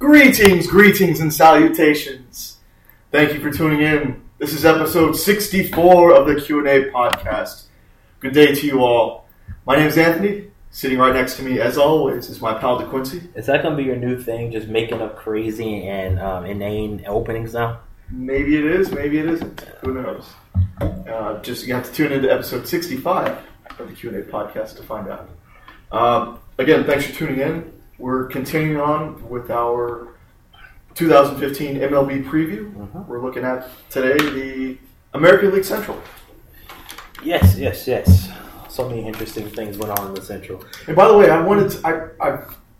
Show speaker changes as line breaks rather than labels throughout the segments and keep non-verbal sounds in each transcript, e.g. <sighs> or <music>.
Greetings, greetings, and salutations. Thank you for tuning in. This is episode 64 of the Q&A podcast. Good day to you all. My name is Anthony. Sitting right next to me, as always, is my pal DeQuincy.
Is that gonna be your new thing? Just making up crazy and um, inane openings now?
Maybe it is, maybe it isn't. Who knows? Uh, just you have to tune into episode 65 of the Q&A podcast to find out. Um, again, thanks for tuning in. We're continuing on with our 2015 MLB preview.
Mhm.
We're looking at today the American League Central.
Yes, yes, yes. So many interesting things went on in the Central.
And by the way, I wanted to, I, I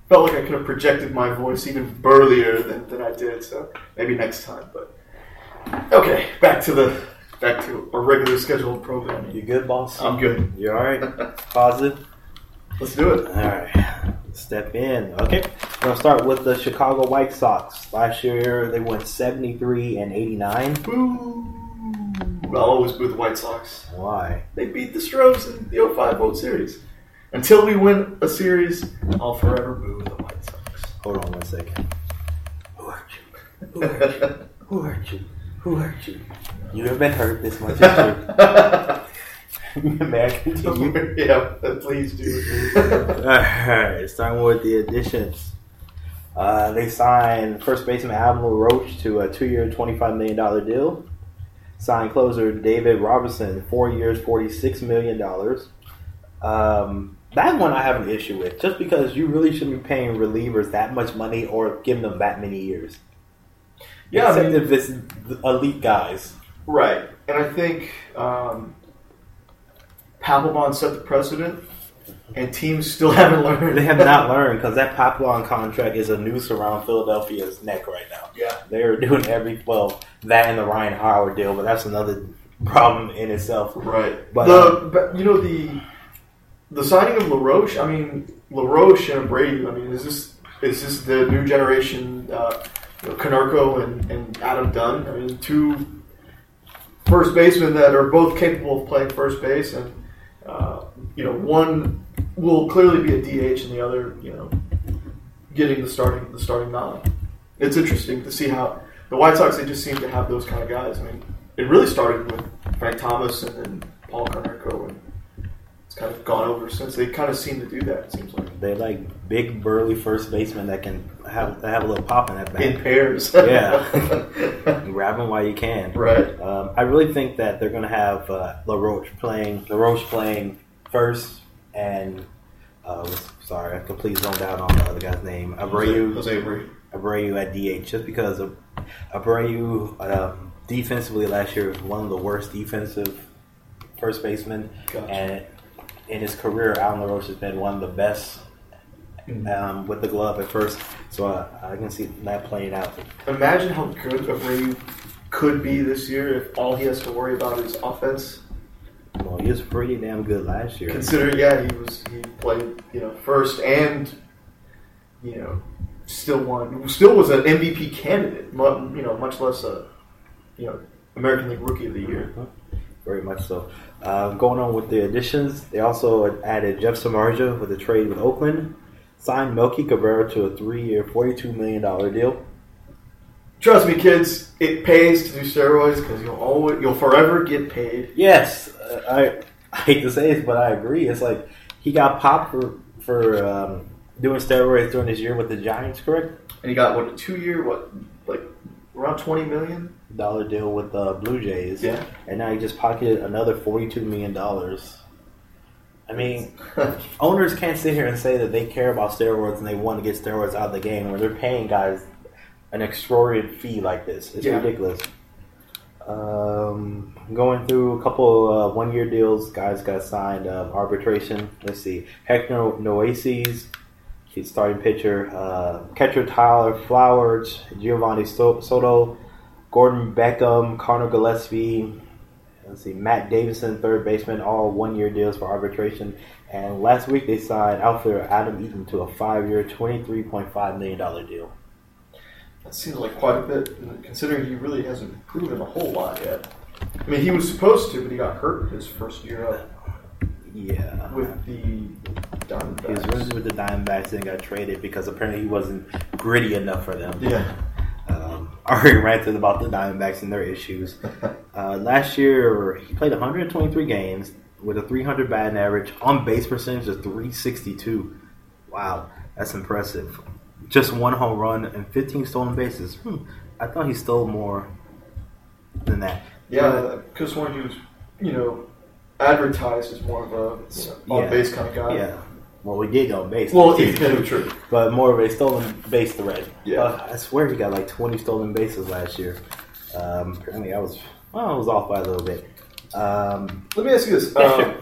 felt like I could have projected my voice even burlier than, than I did, so maybe next time. But okay, back to the back to our regular scheduled program.
You good, boss?
I'm good.
You all right? <laughs> Positive.
Let's do it.
All right. Step in. Okay. We're gonna start with the Chicago White Sox. Last year they went 73 and 89.
Boo! I'll always boo the White Sox.
Why?
They beat the Stros in the 05 World Series. Until we win a series, I'll forever boo the White Sox.
Hold on one second. Who hurt you? Who hurt you? <laughs> Who hurt you? Who hurt you? You have been hurt this much. <laughs> May I continue?
yeah, please do.
Alright, starting with the additions. Uh, they signed first baseman Adam LaRoche to a two-year, $25 million deal. Signed closer David Robertson, four years, $46 million. Um, that one I have an issue with, just because you really shouldn't be paying relievers that much money or giving them that many years.
Yeah, I
Except
mean-
if it's elite guys.
Right, and I think um, Papelbon set the precedent, and teams still <laughs> haven't learned.
They have not learned because that Papelbon contract is a noose around Philadelphia's neck right now.
Yeah,
They're doing every well that and the Ryan Howard deal, but that's another problem in itself.
right.
But,
the but you know the the signing of LaRoche. I mean LaRoche and Brady. I mean, is this is this the new generation? Uh, you know, Konerko and, and Adam Dunn. I mean, two first basemen that are both capable of playing first base, and you know, one will clearly be a DH, and the other, you know, getting the starting the starting nod. It's interesting to see how the White Sox they just seem to have those kind of guys. I mean, it really started with Frank Thomas and then Paul Konerko, and it's kind of gone over since. They kind of seem to do that. It seems like
They're like big burly first basemen that can have that have a little pop in that back.
in
bat.
pairs.
Yeah. <laughs> Grab them while you can.
right.
Um, I really think that they're going to have uh, LaRoche playing LaRoche playing first, and uh, sorry, I completely zoned out on the other guy's name. Abreu.
Jose Avery.
Abreu at DH just because of Abreu um, defensively last year was one of the worst defensive first basemen,
Gotcha.
and in his career, Alan LaRoche has been one of the best um, with the glove at first. So uh, I can see that playing out.
Imagine how good Abreu could be this year if all he has to worry about is offense.
Well, he was pretty damn good last year.
Considering, yeah, he was he played you know first and you know still won, still was an MVP candidate. mu- You know, much less a you know American League Rookie of the Year.
Very much so. Uh, going on with the additions, they also added Jeff Samardzija with a trade with Oakland, signed Melky Cabrera to a three-year, $42 million deal.
Trust me, kids, it pays to do steroids because you'll always you'll forever get paid.
Yes, uh, I, <laughs> I hate to say it, but I agree. It's like he got popped for for um, doing steroids during his year with the Giants, correct?
And he got what a two year what like around twenty million
dollar deal with the Blue Jays,
Yeah.
and now he just pocketed another forty-two million dollars. I mean, <laughs> owners can't sit here and say that they care about steroids and they want to get steroids out of the game when they're paying guys an extraordinary fee like this. It's
Yeah.
ridiculous. Um, going through a couple uh, one-year deals, guys got signed. Um, arbitration. Let's see, Hector Noesi, he's starting pitcher. Uh, catcher Tyler Flowers, Geovany Soto, Gordon Beckham, Conor Gillaspie. Let's see, Matt Davidson, third baseman, all one-year deals for arbitration. And last week they signed outfielder Adam Eaton to a five-year, twenty-three point five million dollar deal.
That seems like quite a bit, considering he really hasn't proven a whole lot yet. I mean, he was supposed to, but he got hurt his first year up
Yeah,
with the
He was
Diamondbacks.
running with the Diamondbacks and got traded because apparently he wasn't gritty enough for them.
Yeah.
Um, <laughs> already ranted about the Diamondbacks and their issues. <laughs> Uh, last year, he played 123 games with a 300 batting average, on base percentage of 362. Wow, that's impressive. Just one home run and 15 stolen bases. Hmm, I thought he stole more than that.
Yeah, because when he was, you know, advertised as more of a on base kind of guy.
Yeah. Well, we did on base.
Well, yeah, true.
but more of a stolen base threat.
Yeah.
Uh, I swear he got like 20 stolen bases last year. Um, apparently, I was well, I was off by a little bit. Um,
Let me ask you this. <laughs> Um.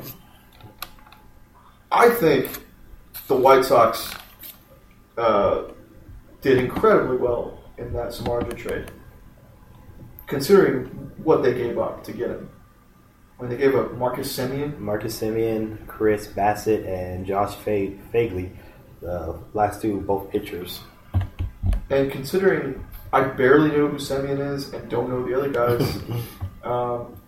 I think the White Sox uh, did incredibly well in that Samardzija trade, considering what they gave up to get him. When they gave up Marcus Semien,
Marcus Semien, Chris Bassitt, and Josh Fa- Phegley, the last two both pitchers.
and considering I barely know who Semien is and don't know the other guys, <laughs> um,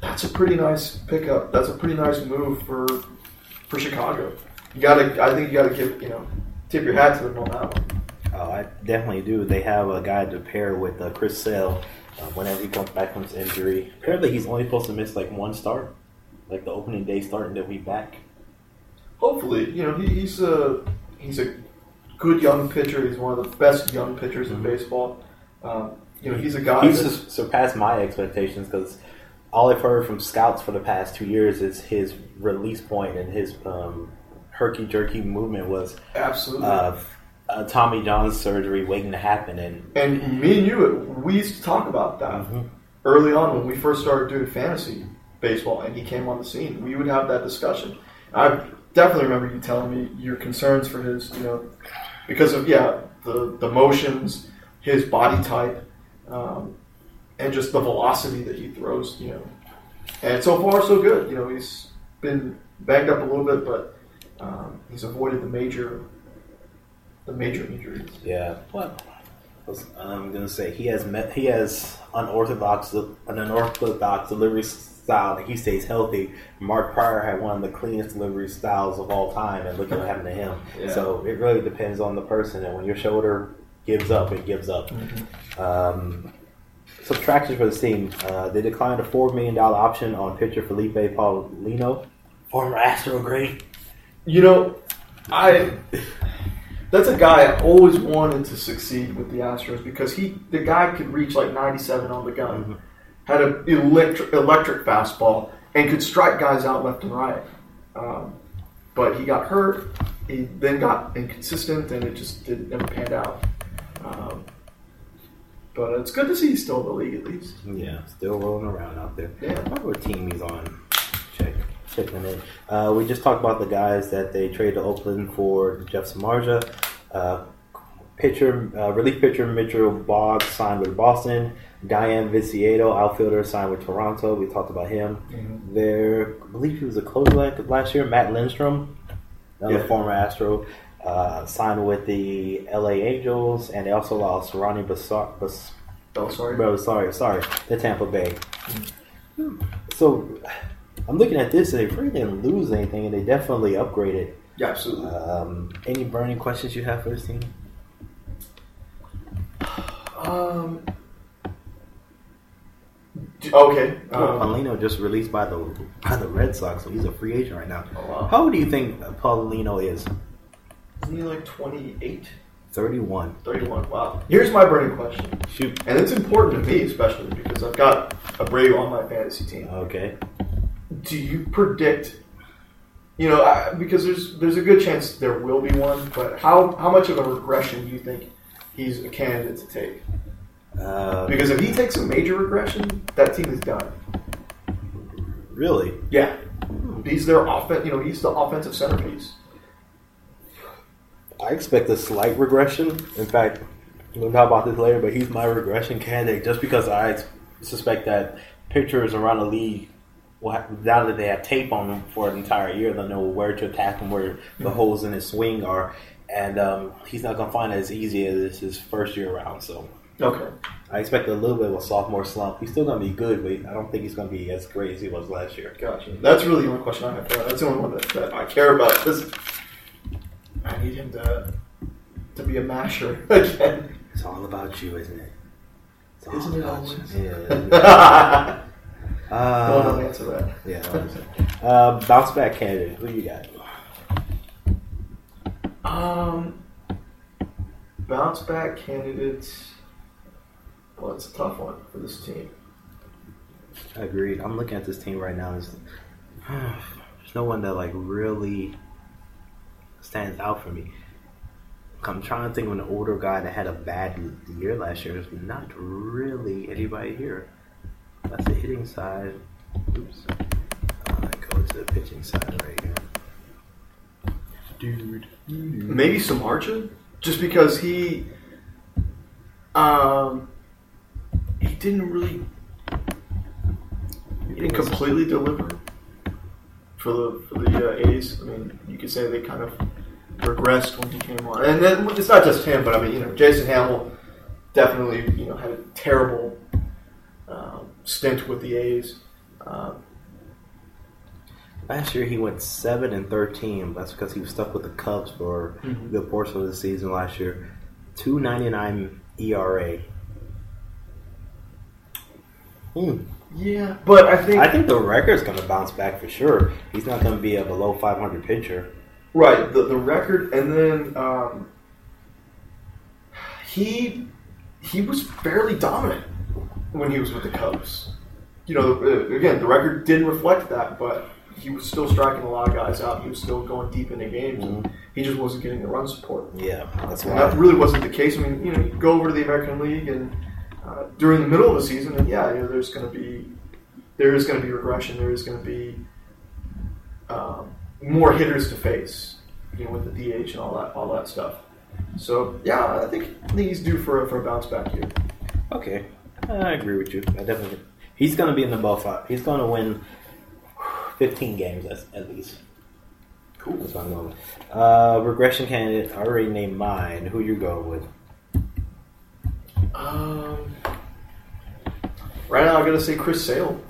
that's a pretty nice pickup. That's a pretty nice move for for Chicago. You gotta, I think you gotta give, you know, tip your hat to them on that one.
Oh, I definitely do. They have a guy to pair with uh, Chris Sale uh, whenever he comes back from his injury. Apparently, he's only supposed to miss like one start, like the opening day start, and they'll be back.
Hopefully, you know, he, he's a he's a good young pitcher. He's one of the best young pitchers in baseball. Um, you know, he's a guy.
He's surpassed my expectations because all I've heard from scouts for the past two years is his release point and his um, herky jerky movement was
absolutely.
uh, uh, Tommy John's surgery waiting to happen, and
and me and you, we used to talk about that
Mhm.
early on when we first started doing fantasy baseball, and he came on the scene. We would have that discussion. I definitely remember you telling me your concerns for his, you know, because of yeah the the motions, his body type, um, and just the velocity that he throws. You know, and so far so good. You know, he's been banged up a little bit, but um, he's avoided the major the major injuries.
yeah, what I'm gonna say he has met he has unorthodox an unorthodox delivery style, and he stays healthy. Mark Prior had one of the cleanest delivery styles of all time, and look at what happened to him.
Yeah.
So it really depends on the person, and when your shoulder gives up, it gives up. Um, subtractions for the team. Uh, they declined a $4 million option on pitcher Felipe Paulino, former Astro great.
You know, I that's a guy I always wanted to succeed with the Astros because he the guy could reach like 97 on the gun, had an electric electric fastball, and could strike guys out left and right. Um, but he got hurt. He then got inconsistent, and it just didn't never panned out. Um, but it's good to see he's still in the league at least.
Yeah, still rolling around out there.
Yeah.
What team he's on. Checking in. Uh, we just talked about the guys that they traded to Oakland for Jeff Samardzija. Uh, pitcher, uh, relief pitcher Mitchell Boggs signed with Boston. Dayan Viciedo, outfielder, signed with Toronto. We talked about him. There, I believe he was a closer la- last year. Matt Lindstrom, another
Yeah.
former Astro, uh, signed with the LA Angels, and they also lost Ronnie Bassar. Bas-
Oh, sorry.
Bro, sorry, sorry, the Tampa Bay. So, I'm looking at this, and they really didn't lose anything, and they definitely upgraded.
Yeah, absolutely.
Um, any burning questions you have for this team?
Um. Okay.
Oh,
Um,
Paulino just released by the by the Red Sox, so he's a free agent right now.
oh, wow.
How old do you think Paulino is?
Isn't he like 28?
31.
31. Wow. Here's my burning question.
Shoot.
And it's important to me, especially because I've got Abreu on my fantasy team.
Okay.
Do you predict, you know, I, because there's there's a good chance there will be one, but how, how much of a regression do you think he's a candidate to take?
Uh,
Because if he takes a major regression, that team is done.
really?
Yeah. He's their offen- you know, he's the offensive centerpiece.
I expect a slight regression. In fact, we'll talk about this later, but he's my regression candidate just because I suspect that pitchers around the league, will have, now that they have tape on him for an entire year, they'll know where to attack and where the holes in his swing are. And um, he's not going to find it as easy as his first year around. So
Okay.
I expect a little bit of a sophomore slump. He's still going to be good, but I don't think he's going to be as great as he was last year.
Gotcha. That's really the only question I have. That's the only one that, that I care about. Because I need him to to be a masher <laughs> again.
It's all about you, isn't it? It's all
Isn't it always? <laughs>
you. Yeah.
Don't
Uh,
answer that.
yeah. that was it. Uh, bounce back candidate. Who do you got?
Um, bounce back candidates. Well, it's a tough one for this team.
Agreed. I'm looking at this team right now. There's, <sighs> there's no one that like really stands out for me. I'm trying to think of an older guy that had a bad year last year. There's not really anybody here. That's the hitting side. Oops. Uh, go to the pitching side right here. Dude.
Maybe Samardzija? just because he, um, he didn't really, he didn't completely deliver for the for the uh, A's. I mean, you could say they kind of regressed when he came on, and then it's not just him, but I mean, you know, Jason Hammel definitely, you know, had a terrible stint with the A's. Um,
Last year he went seven and thirteen. That's because he was stuck with the Cubs for
Mhm.
a good portion of the season last year. Two ninety nine ERA. Hmm.
yeah, but I think
I think the record's going to bounce back for sure. He's not going to be a below five hundred pitcher.
Right, the the record, and then um, he he was fairly dominant when he was with the Cubs. You know, uh, again, the record didn't reflect that, but he was still striking a lot of guys out. He was still going deep into games, and he just wasn't getting the run support.
Yeah, that's
And that really wasn't the case. I mean, you know, you go over to the American League and uh, during the middle of the season, and yeah, you know, there's going to be there is going to be regression. There is going to be um, more hitters to face, you know, with the DH and all that all that stuff. So yeah, I think I think he's due for a, for a bounce back here.
Okay, I agree with you. I definitely. He's going to be in the above five. He's going to win fifteen games at, at least.
Cool.
That's what I'm going with. Uh, regression candidate. I already named mine. Who you going with?
Um, right now, I got to say Chris Sale.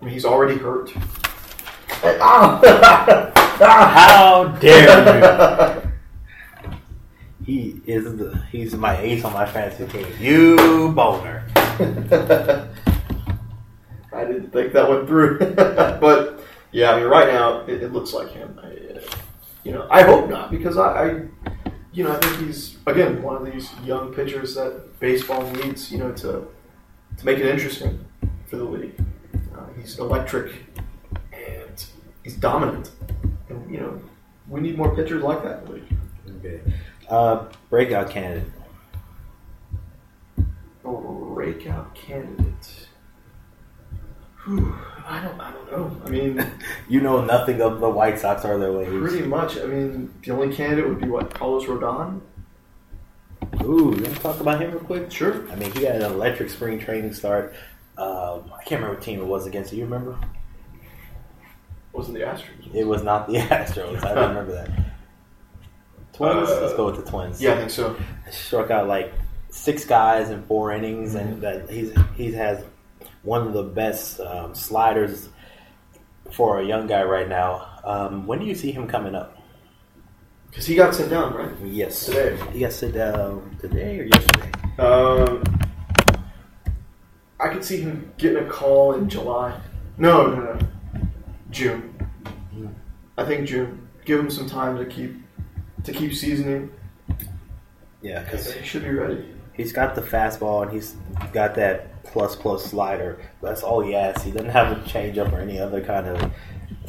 I mean, he's already hurt. <laughs>
How dare you? He is the he's my ace on my fantasy team. You boner. <laughs>
I didn't think that went through, <laughs> but yeah, I mean, right now it, it looks like him. I, uh, you know, I hope not because I, I, you know, I think he's again one of these young pitchers that baseball needs, you know, to to make it interesting for the league. Uh, he's electric and he's dominant, and you know, we need more pitchers like that in the league.
Okay. Uh, breakout candidate.
Breakout candidate. Whew, I don't, I don't know. I mean. <laughs>
You know nothing of the White Sox or their ways.
Pretty much. I mean, the only candidate would be what Carlos Rodon.
Ooh, you want to talk about him real quick?
Sure.
I mean, he had an electric spring training start. Um, I can't remember what team it was against. Do you remember?
It Wasn't the Astros?
It was not the <laughs> Astros. I don't remember that. <laughs> Twins.
Uh,
Let's go with the Twins.
Yeah, I think so.
struck out like six guys in four innings, and that he's he has one of the best um, sliders for a young guy right now. Um, when do you see him coming up?
Because he got sent down, right?
Yes,
Today.
He got sit down today or yesterday.
Um, I could see him getting a call in July. No, no, no. June. I think June. Give him some time to keep to keep seasoning.
Yeah, because
He should be ready.
He's got the fastball and he's got that plus plus slider. That's all he has. He doesn't have a changeup or any other kind of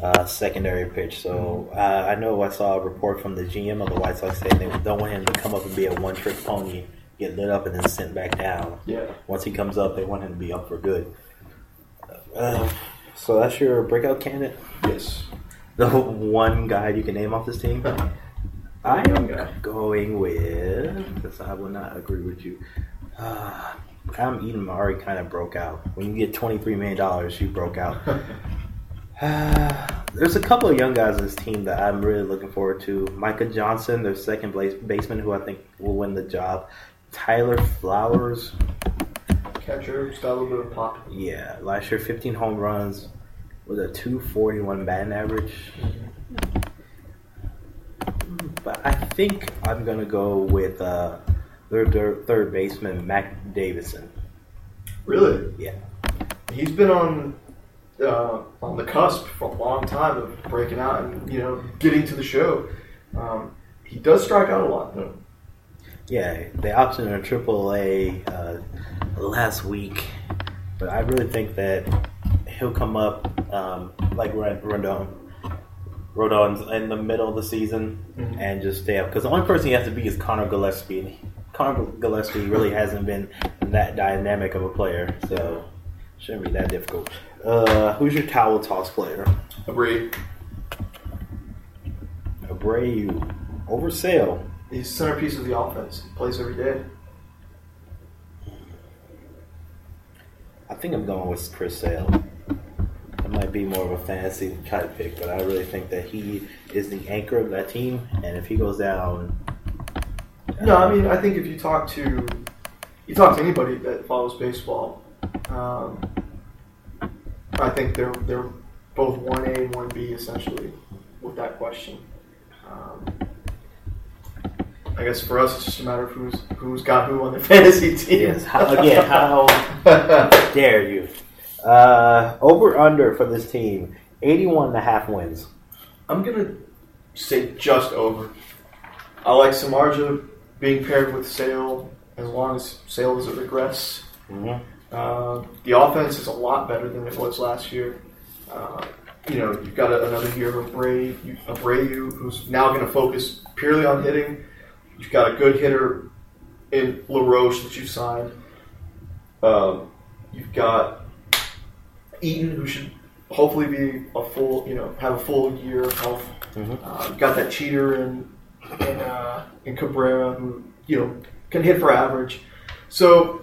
uh, secondary pitch. So uh, I know I saw a report from the GM of the White Sox saying they don't want him to come up and be a one trick pony, get lit up and then sent back down.
Yeah.
Once he comes up, they want him to be up for good. Uh, so that's your breakout candidate.
Yes.
The one guy you can name off this team. I am going with because I will not agree with you. Uh, Adam Eaton already kind of broke out. When you get twenty three million dollars, you broke out. <laughs> Uh, there's a couple of young guys on this team that I'm really looking forward to. Micah Johnson, their second base, baseman, who I think will win the job. Tyler Flowers,
Catcher, just got a little bit of pop.
yeah, last year 15 home runs with a 241 batting average. But I think I'm gonna go with uh, their, their third baseman Mac Davidson.
Really?
Yeah.
He's been on uh, on the cusp for a long time of breaking out and you know getting to the show. Um, he does strike out a lot though.
Yeah, they opted in Triple A uh, last week, but I really think that he'll come up um, like Rodon. Rodon's in the middle of the season
Mhm.
and just stay up because the only person he has to be is Conor Gillaspie. and Conor Gillaspie really <laughs> hasn't been that dynamic of a player, so shouldn't be that difficult. Uh, who's your towel toss player?
Abreu.
Abreu over Sale.
He's the centerpiece of the offense. He plays every day.
I think I'm going with Chris Sale. Might be more of a fantasy type pick, but I really think that he is the anchor of that team, and if he goes down,
No, I mean I think if you talk to you talk to anybody that follows baseball, um, I think they're they're both one A and one B essentially with that question. Um, I guess for us it's just a matter of who's who's got who on the <laughs> fantasy team.
yes, how, again, how <laughs> dare you? Uh, over under for this team, 81 and a half wins.
I'm gonna say just over. I like Samardzija being paired with Sale as long as Sale doesn't regress.
Mm-hmm.
Uh, the offense is a lot better than it was last year. Uh, you know, you've got a, another year of Abreu, Abreu, who's now going to focus purely on hitting. You've got a good hitter in LaRoche that you signed. Um, you've got Eaton, who should hopefully be a full, you know, have a full year of health.
Mhm.
Uh, got that cheater in in, uh, in Cabrera, who you know can hit for average. So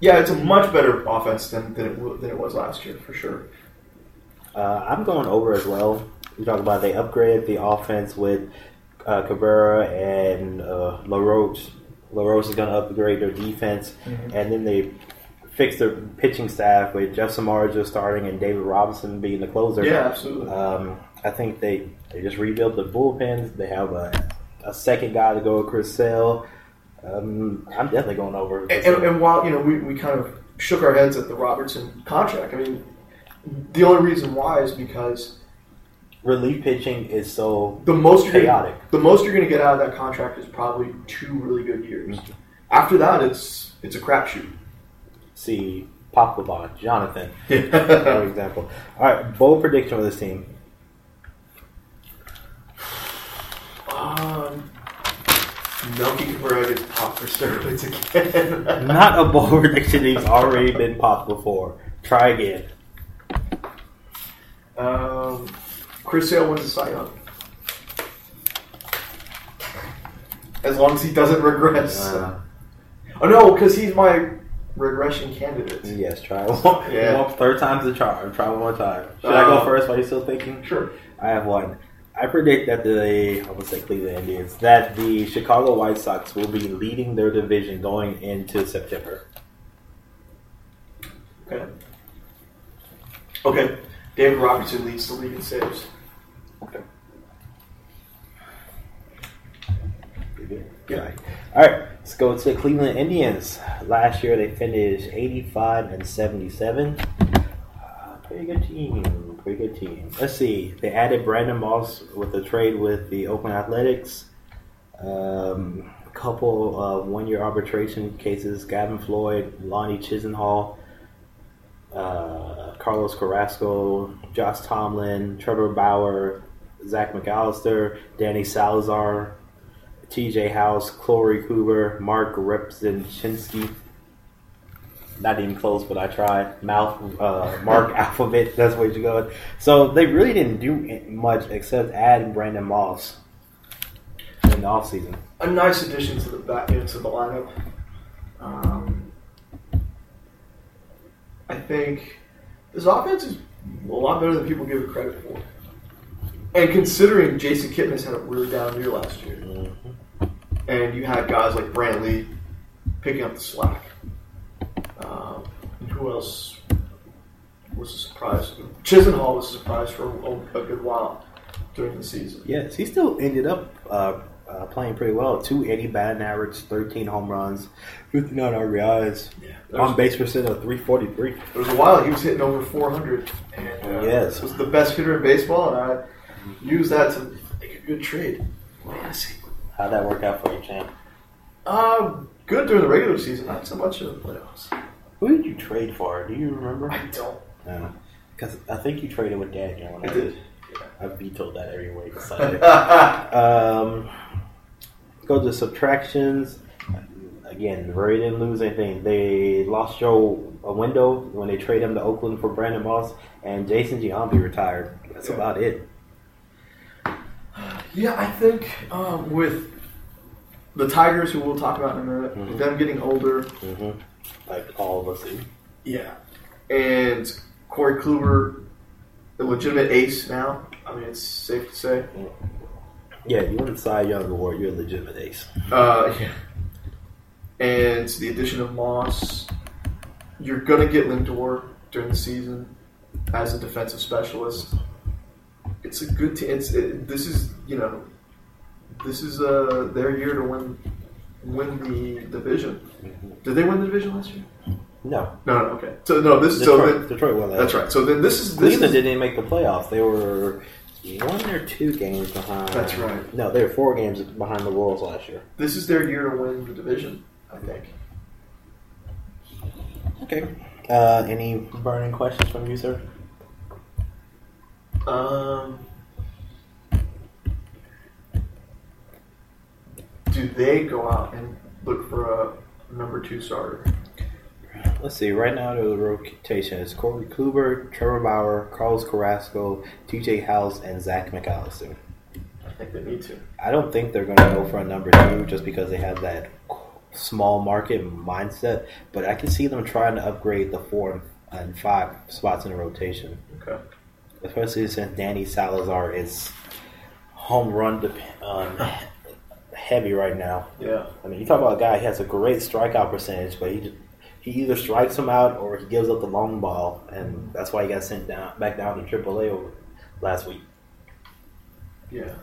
yeah, it's a much better offense than than it, than it was last year for sure.
Uh, I'm going over as well. We talk about they upgraded the offense with uh, Cabrera and uh, LaRoche. LaRoche is going to upgrade their defense,
Mhm.
and then they fixed their pitching staff with Jeff Samardzija starting and David Robinson being the closer.
Yeah, absolutely.
Um, I think they, they just rebuilt the bullpens. They have a, a second guy to go with Chris Sale. Um, I'm definitely going over.
And, and, and while you know we, we kind of shook our heads at the Robertson contract, I mean, the only reason why is because
Relief pitching is so
the most gonna,
chaotic.
the most you're going to get out of that contract is probably two really good years. After that, it's it's a crapshoot.
See, Papelbon, Jonathan. for <laughs> example. All right, bold prediction for this team.
Um, Melky Cabrera gets popped for steroids again. <laughs>
Not a bold prediction. He's already been popped before. Try again.
um, Chris Sale wins the Cy Young. As long as he doesn't regress.
Uh,
oh no, because he's my regression candidates.
yes, try one.
Yeah.
one- Third time's the charm. Try one more time. Should I go
Uh,
first? While you still thinking?
Sure.
I have one. I predict that the I would say Cleveland Indians that the Chicago White Sox will be leading their division going into September.
Okay. Okay. David Robertson leads the league in saves.
Okay. Yeah. All right, let's go to the Cleveland Indians. Last year they finished 85 and 77. Uh, pretty good team. Pretty good team. Let's see. They added Brandon Moss with a trade with the Oakland Athletics. Um, couple of one-year arbitration cases: Gavin Floyd, Lonnie Chisenhall, uh, Carlos Carrasco, Josh Tomlin, Trevor Bauer, Zach McAllister, Danny Salazar, TJ House, Corey Cooper, Mark Repzinski. Not even close, but I tried. Mouth, uh, Mark <laughs> Alphabet, that's where you go. So they really didn't do much except add Brandon Moss in the offseason.
A nice addition to the back into the lineup. Um, I think this offense is a lot better than people give it credit for. And considering Jason Kipnis had a really down year last year, and you had guys like Brantley picking up the slack. Um, and who else was a surprise? Chisenhall was a surprise for a, a good while during the season.
Yes, he still ended up uh, uh, playing pretty well. 280 batting average, 13 home runs, 59 RBIs,
Yeah.
on base percent of 343.
There was a while he was hitting over 400. And, uh,
Yes.
was the best hitter in baseball, and I used that to make a good trade. Yes.
How'd that work out for you, champ?
Uh, good during the regular season, not so much in the playoffs.
Who did you trade for? Do you remember?
I don't.
Because I think you traded with Daniel.
I did.
I vetoed that every week. <laughs> Um, go to subtractions. Again, the Ray didn't lose anything. They lost Joe Wendle when they traded him to Oakland for Brandon Moss, and Jason Giambi retired. That's
Yeah.
about it.
Yeah, I think um, with the Tigers, who we'll talk about in a minute,
Mhm.
them getting older,
hmm Like all of us do.
yeah, and Corey Kluber, a legitimate ace now. I mean, it's safe to say.
Yeah, you win the Cy Young Award. You're a legitimate ace.
Uh, yeah. And the addition of Moss, you're going to get Lindor during the season as a defensive specialist. It's a good team. It's it, this is you know, this is uh, their year to win win the division. Did they win the division last year?
No,
No, no. Okay. So no, this is so
Detroit,
then,
Detroit won that.
that's right. So then this is this
Cleveland
is,
didn't even make the playoffs. They were one or two games behind.
That's right.
No, they were four games behind the Royals last year.
this is their year to win the division. I think.
Okay. Uh, any burning questions from you, sir?
Um, do they go out and look for a number two starter?
Let's see. Right now, the rotation is Corey Kluber, Trevor Bauer, Carlos Carrasco, T.J. House, and Zach McAllister.
I think they need to.
I don't think they're going to go for a number two just because they have that small market mindset. But I can see them trying to upgrade the four and five spots in the rotation.
Okay.
Especially since Danny Salazar is home run dep- um, heavy right now.
Yeah.
I mean, you talk about a guy he has a great strikeout percentage, but he just, he either strikes him out or he gives up the long ball, and that's why he got sent down back down to AAA last week.
Yeah.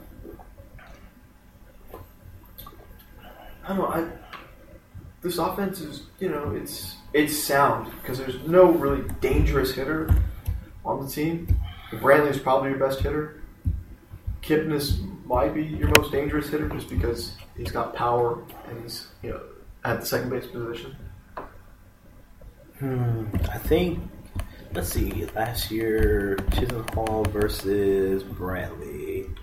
I don't know. I this offense is you know it's it's sound because there's no really dangerous hitter on the team. Brantley's probably your best hitter. Kipnis might be your most dangerous hitter just because he's got power and he's you know at the second base position.
Hmm, I think. Let's see. Last year, Hall versus Brantley.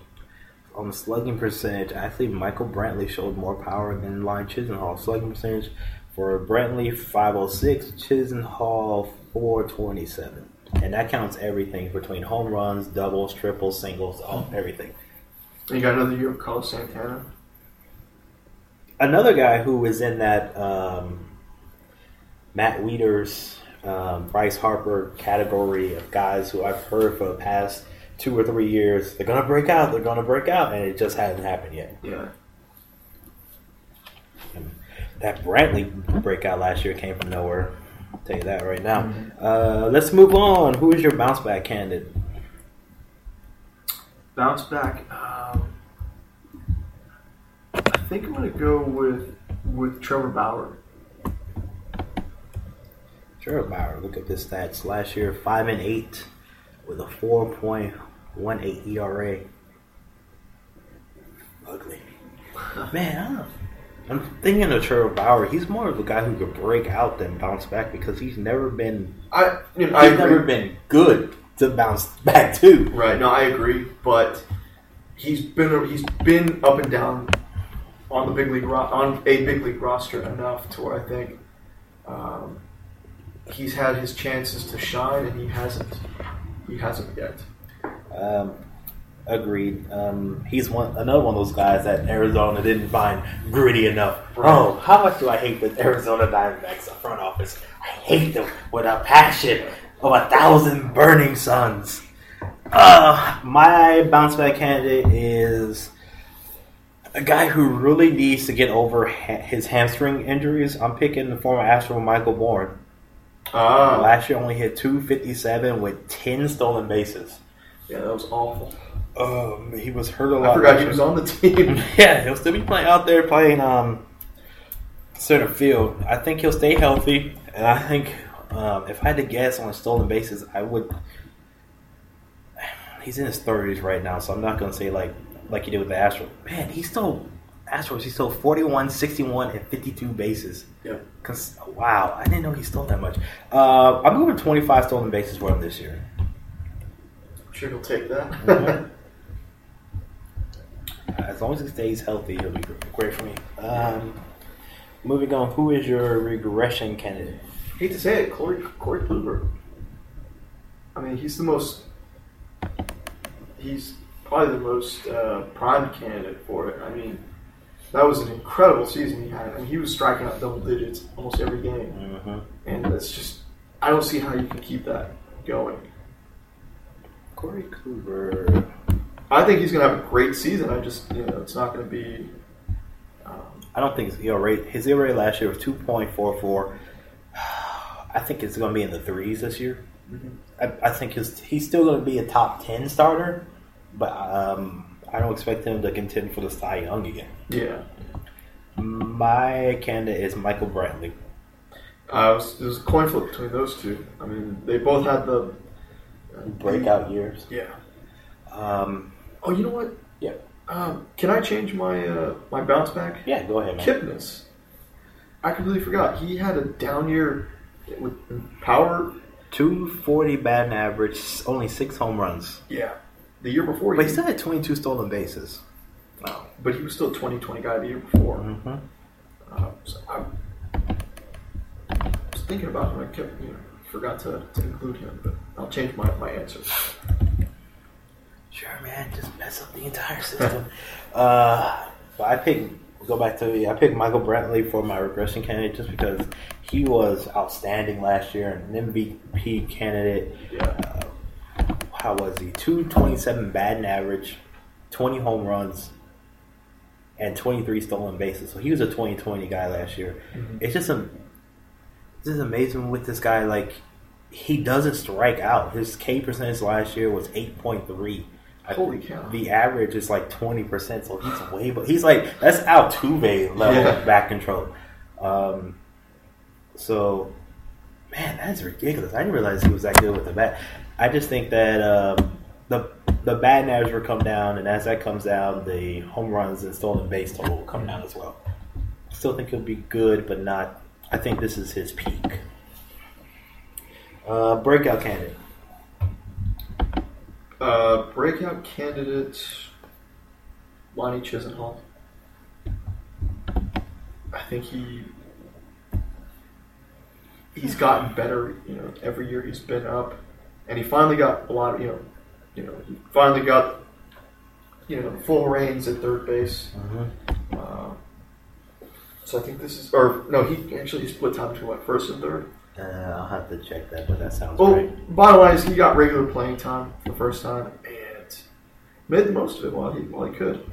On the slugging percentage, I think Michael Brantley showed more power than Line Hall. Slugging percentage for Brantley 506, Hall 427, and that counts everything between home runs, doubles, triples, singles, all everything.
And you got another year of Carlos Santana.
Another guy who was in that um, Matt Wieters, um, Bryce Harper category of guys who I've heard for the past two or three years, they're gonna break out, they're gonna break out, and it just hasn't happened yet.
Yeah.
That Brantley breakout last year came from nowhere. I'll tell you that right now. Uh, let's move on. Who is your bounce back candidate?
Bounce back. Um, I think I'm gonna go with with Trevor Bauer.
Trevor Bauer. Look at his stats. Last year, five and eight with a four point one eight ERA. Ugly. Man, I don't- I'm thinking of Trevor Bauer. He's more of a guy who could break out than bounce back because he's never been
I you know,
he's
I agree.
never been good to bounce back to.
Right. No, I agree. But he's been he's been up and down on the big league ro- on a big league roster enough to where I think um, he's had his chances to shine and he hasn't. He hasn't yet.
Um, agreed. Um, he's one another one of those guys that Arizona didn't find gritty enough. Oh, how much do I hate the Arizona Diamondbacks front office? I hate them with a passion of a thousand burning suns. Uh, my bounce back candidate is a guy who really needs to get over ha- his hamstring injuries. I'm picking the former Astro Michael Bourn.
Ah,
Last year only hit 257 with 10 stolen bases.
Yeah, that was awful.
Um, he was hurt a lot.
I forgot he was on the team. <laughs>
Yeah, he'll still be playing out there playing um center field. I think he'll stay healthy, and I think um, if I had to guess on stolen bases, I would. He's in his thirties right now, so I'm not gonna say like like he did with the Astros. Man, he stole Astros. He stole 41, 61, and 52 bases.
Yeah.
Cause wow, I didn't know he stole that much. Uh, I'm going 25 stolen bases for him this year.
Sure he'll take that.
Mhm. <laughs> As long as he stays healthy, he'll be great for me. Um, moving on, who is your regression candidate?
Hate to say it, Corey Corey Kluber. I mean, he's the most. He's probably the most uh, prime candidate for it. I mean, that was an incredible season he had. I mean, he was striking out double digits almost every game,
Mm-hmm.
and that's just I don't see how you can keep that going.
Corey Kluber.
I think he's going to have a great season. I just you know it's not going to be. Um,
I don't think his ERA, his ERA last year was 2.44. I think it's going to be in the threes this year. I, I think he's, he's still going to be a top 10 starter, but um, I don't expect him to contend for the Cy Young again.
yeah,
My candidate is Michael Brantley.
uh, it was, it was a coin flip between those two. I mean, they both had the
Breakout years.
Yeah.
Um,
Oh, you know what?
Yeah.
Um, can I change my uh, my bounce back?
yeah, go ahead, man.
Kipnis. I completely forgot. He had a down year with power.
240 batting average, only six home runs.
Yeah. The year before,
But
he,
still had 22 stolen bases. Wow.
but he was still 2020 guy the year before.
Mm-hmm.
Uh, so I was thinking about him. I kept, you know, forgot to, to include him, but I'll change my, my answer.
Sure, man. Just mess up the entire system. <laughs> uh, but I picked. Go back to I picked Michael Brantley for my regression candidate just because he was outstanding last year, an MVP candidate.
Yeah.
Uh, how was he? Two twenty seven batting average, twenty home runs, and twenty three stolen bases. So he was a twenty twenty guy last year.
Mhm.
It's just a, it's is amazing with this guy. Like he doesn't strike out. His K percentage last year was eight point three.
Holy cow.
The average is like twenty percent, so he's way. But he's like that's Altuve level
Yeah.
back control. Um, so, man, that's ridiculous. I didn't realize he was that good with the bat. I just think that um, the the batting average will come down, and as that comes down, the home runs and stolen base total will come down as well. Still think he'll be good, but not. I think this is his peak. Uh, breakout candidate.
Uh, breakout candidate Lonnie Chisenhall. I think he he's gotten better. You know, every year he's been up, and he finally got a lot of you know, you know, he finally got you know full reins at third base.
Mm-hmm.
Uh, so I think this is, or no, he actually split time between what first and third.
Uh, I'll have to check that, but that sounds
Well,
great.
bottom line is he got regular playing time for the first time and made the most of it while he while he could.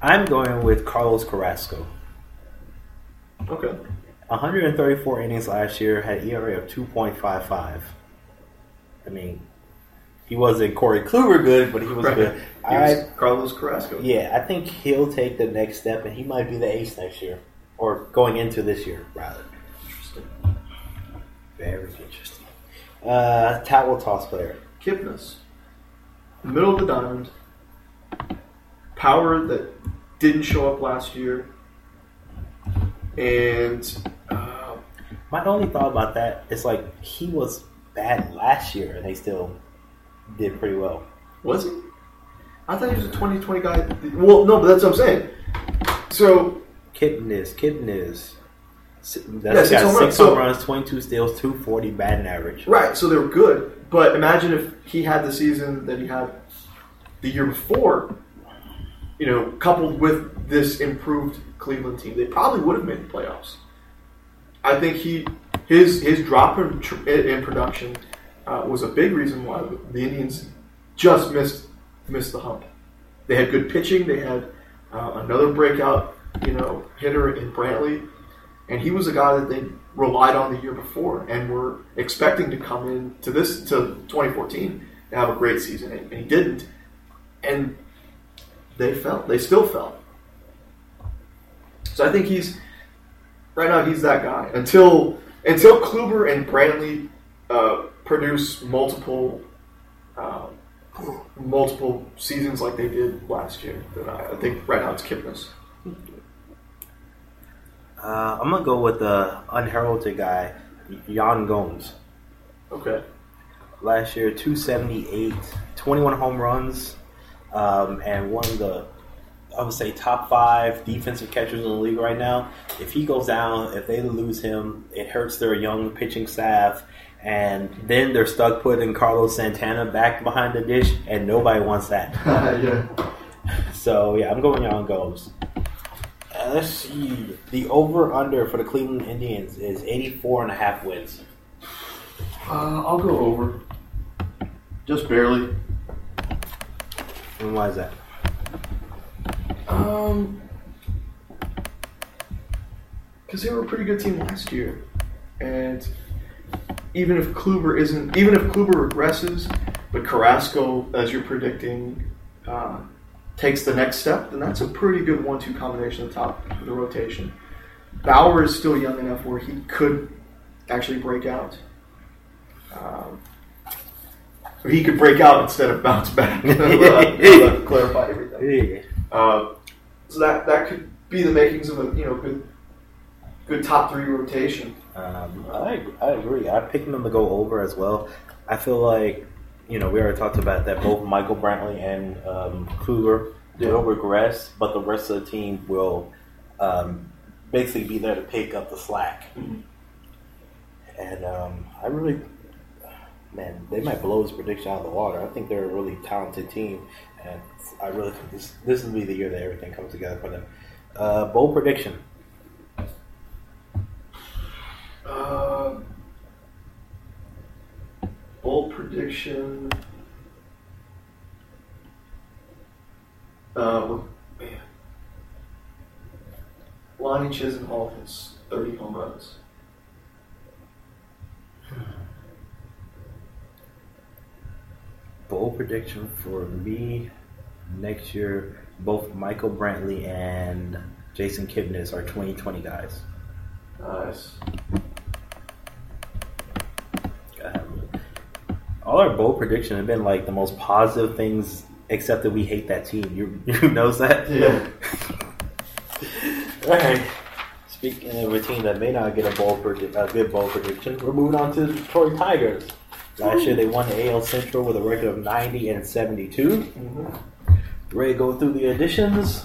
I'm going with Carlos Carrasco.
Okay.
134 innings last year, had an ERA of 2.55. I mean, he wasn't Corey Kluber good, but he was
Right.
good.
He was
I,
Carlos Carrasco.
yeah, I think he'll take the next step, and he might be the ace next year, or going into this year, rather.
Interesting.
Very interesting. Uh, towel toss player.
Kipnis. Middle of the diamond. Power that didn't show up last year. And uh,
My only thought about that is like he was bad last year, and they still did pretty well.
was he? I thought he was a 2020 guy. Well, no, but that's what I'm saying. So
Kipnis is Kipnis is. That's
Yeah, six
got
home
six
runs.
home
So-
runs, twenty two steals, two forty batting average.
Right, so they were good. But imagine if he had the season that he had the year before, you know, coupled with this improved Cleveland team, they probably would have made the playoffs. I think he his his drop in, in production uh, was a big reason why the Indians just missed missed the hump. They had good pitching. They had uh, another breakout, you know, hitter in Brantley, and he was a guy that they relied on the year before and were expecting to come in to this to 2014 to have a great season, and he didn't. And they fell. They still fell. So I think he's right now. He's that guy until until Kluber and Brantley uh, produce multiple uh, multiple seasons like they did last year. Then I, I think right now it's Kipnis.
Uh, I'm gonna go with the unheralded guy, Yan Gomes.
Okay.
Last year, 278, 21 home runs, um, and one of the, I would say, top five defensive catchers in the league right now. If he goes down, if they lose him, it hurts their young pitching staff, and then they're stuck putting Carlos Santana back behind the dish, and nobody wants that. <laughs>
yeah.
So yeah, I'm going Yan Gomes. Uh, let's see. The over under for the Cleveland Indians is 84 and a half wins.
Uh, I'll go over. Just barely.
And why is that?
Um, because they were a pretty good team last year, and even if Kluber isn't, even if Kluber regresses, but Carrasco, as you're predicting, uh, takes the next step, then that's a pretty good one-two combination at the top of the rotation. Bauer is still young enough where he could actually break out. Um, he could break out instead of bounce back. <laughs> clarify everything. <laughs> Uh, so that that could be the makings of a you know good good top three rotation.
Um, I, I agree. I'm picking them to go over as well. I feel like, you know, we already talked about that both Michael Brantley and um, Kluber will regress, but the rest of the team will um, basically be there to pick up the slack.
Mhm.
And um, I really, man, they might blow this prediction out of the water. I think they're a really talented team, and I really think this this will be the year that everything comes together for them. Uh, bold prediction.
Uh, bold prediction. Uh, man. Lonnie Chisenhall hits 30 home runs.
bold prediction for me next year both michael brantley and jason kipnis are 2020 guys
Nice.
Um, all our bold predictions have been like the most positive things except that we hate that team you, <laughs> you knows that
Yeah. <laughs>
all right speaking of a team that may not get a bold predict, a good bold prediction we're moving on to the detroit tigers last year they won the al central with a record of 90 and 72
Mhm.
ready to go through the additions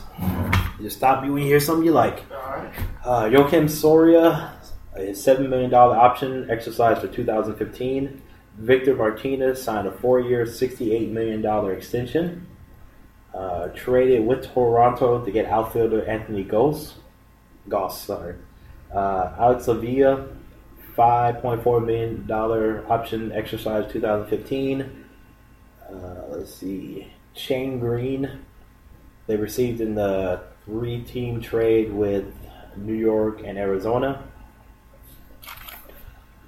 just stop me when you hear something you like
All right.
Uh, Joakim Soria, a $7 million option exercised for 2015. Victor Martinez signed a four year, $68 million extension. Uh, traded with Toronto to get outfielder Anthony Goss. Goss, sorry. Uh, Alex Avila, $5.4 million option exercised 2015. Uh, let's see. Shane Greene, they received in the three team trade with New York and Arizona.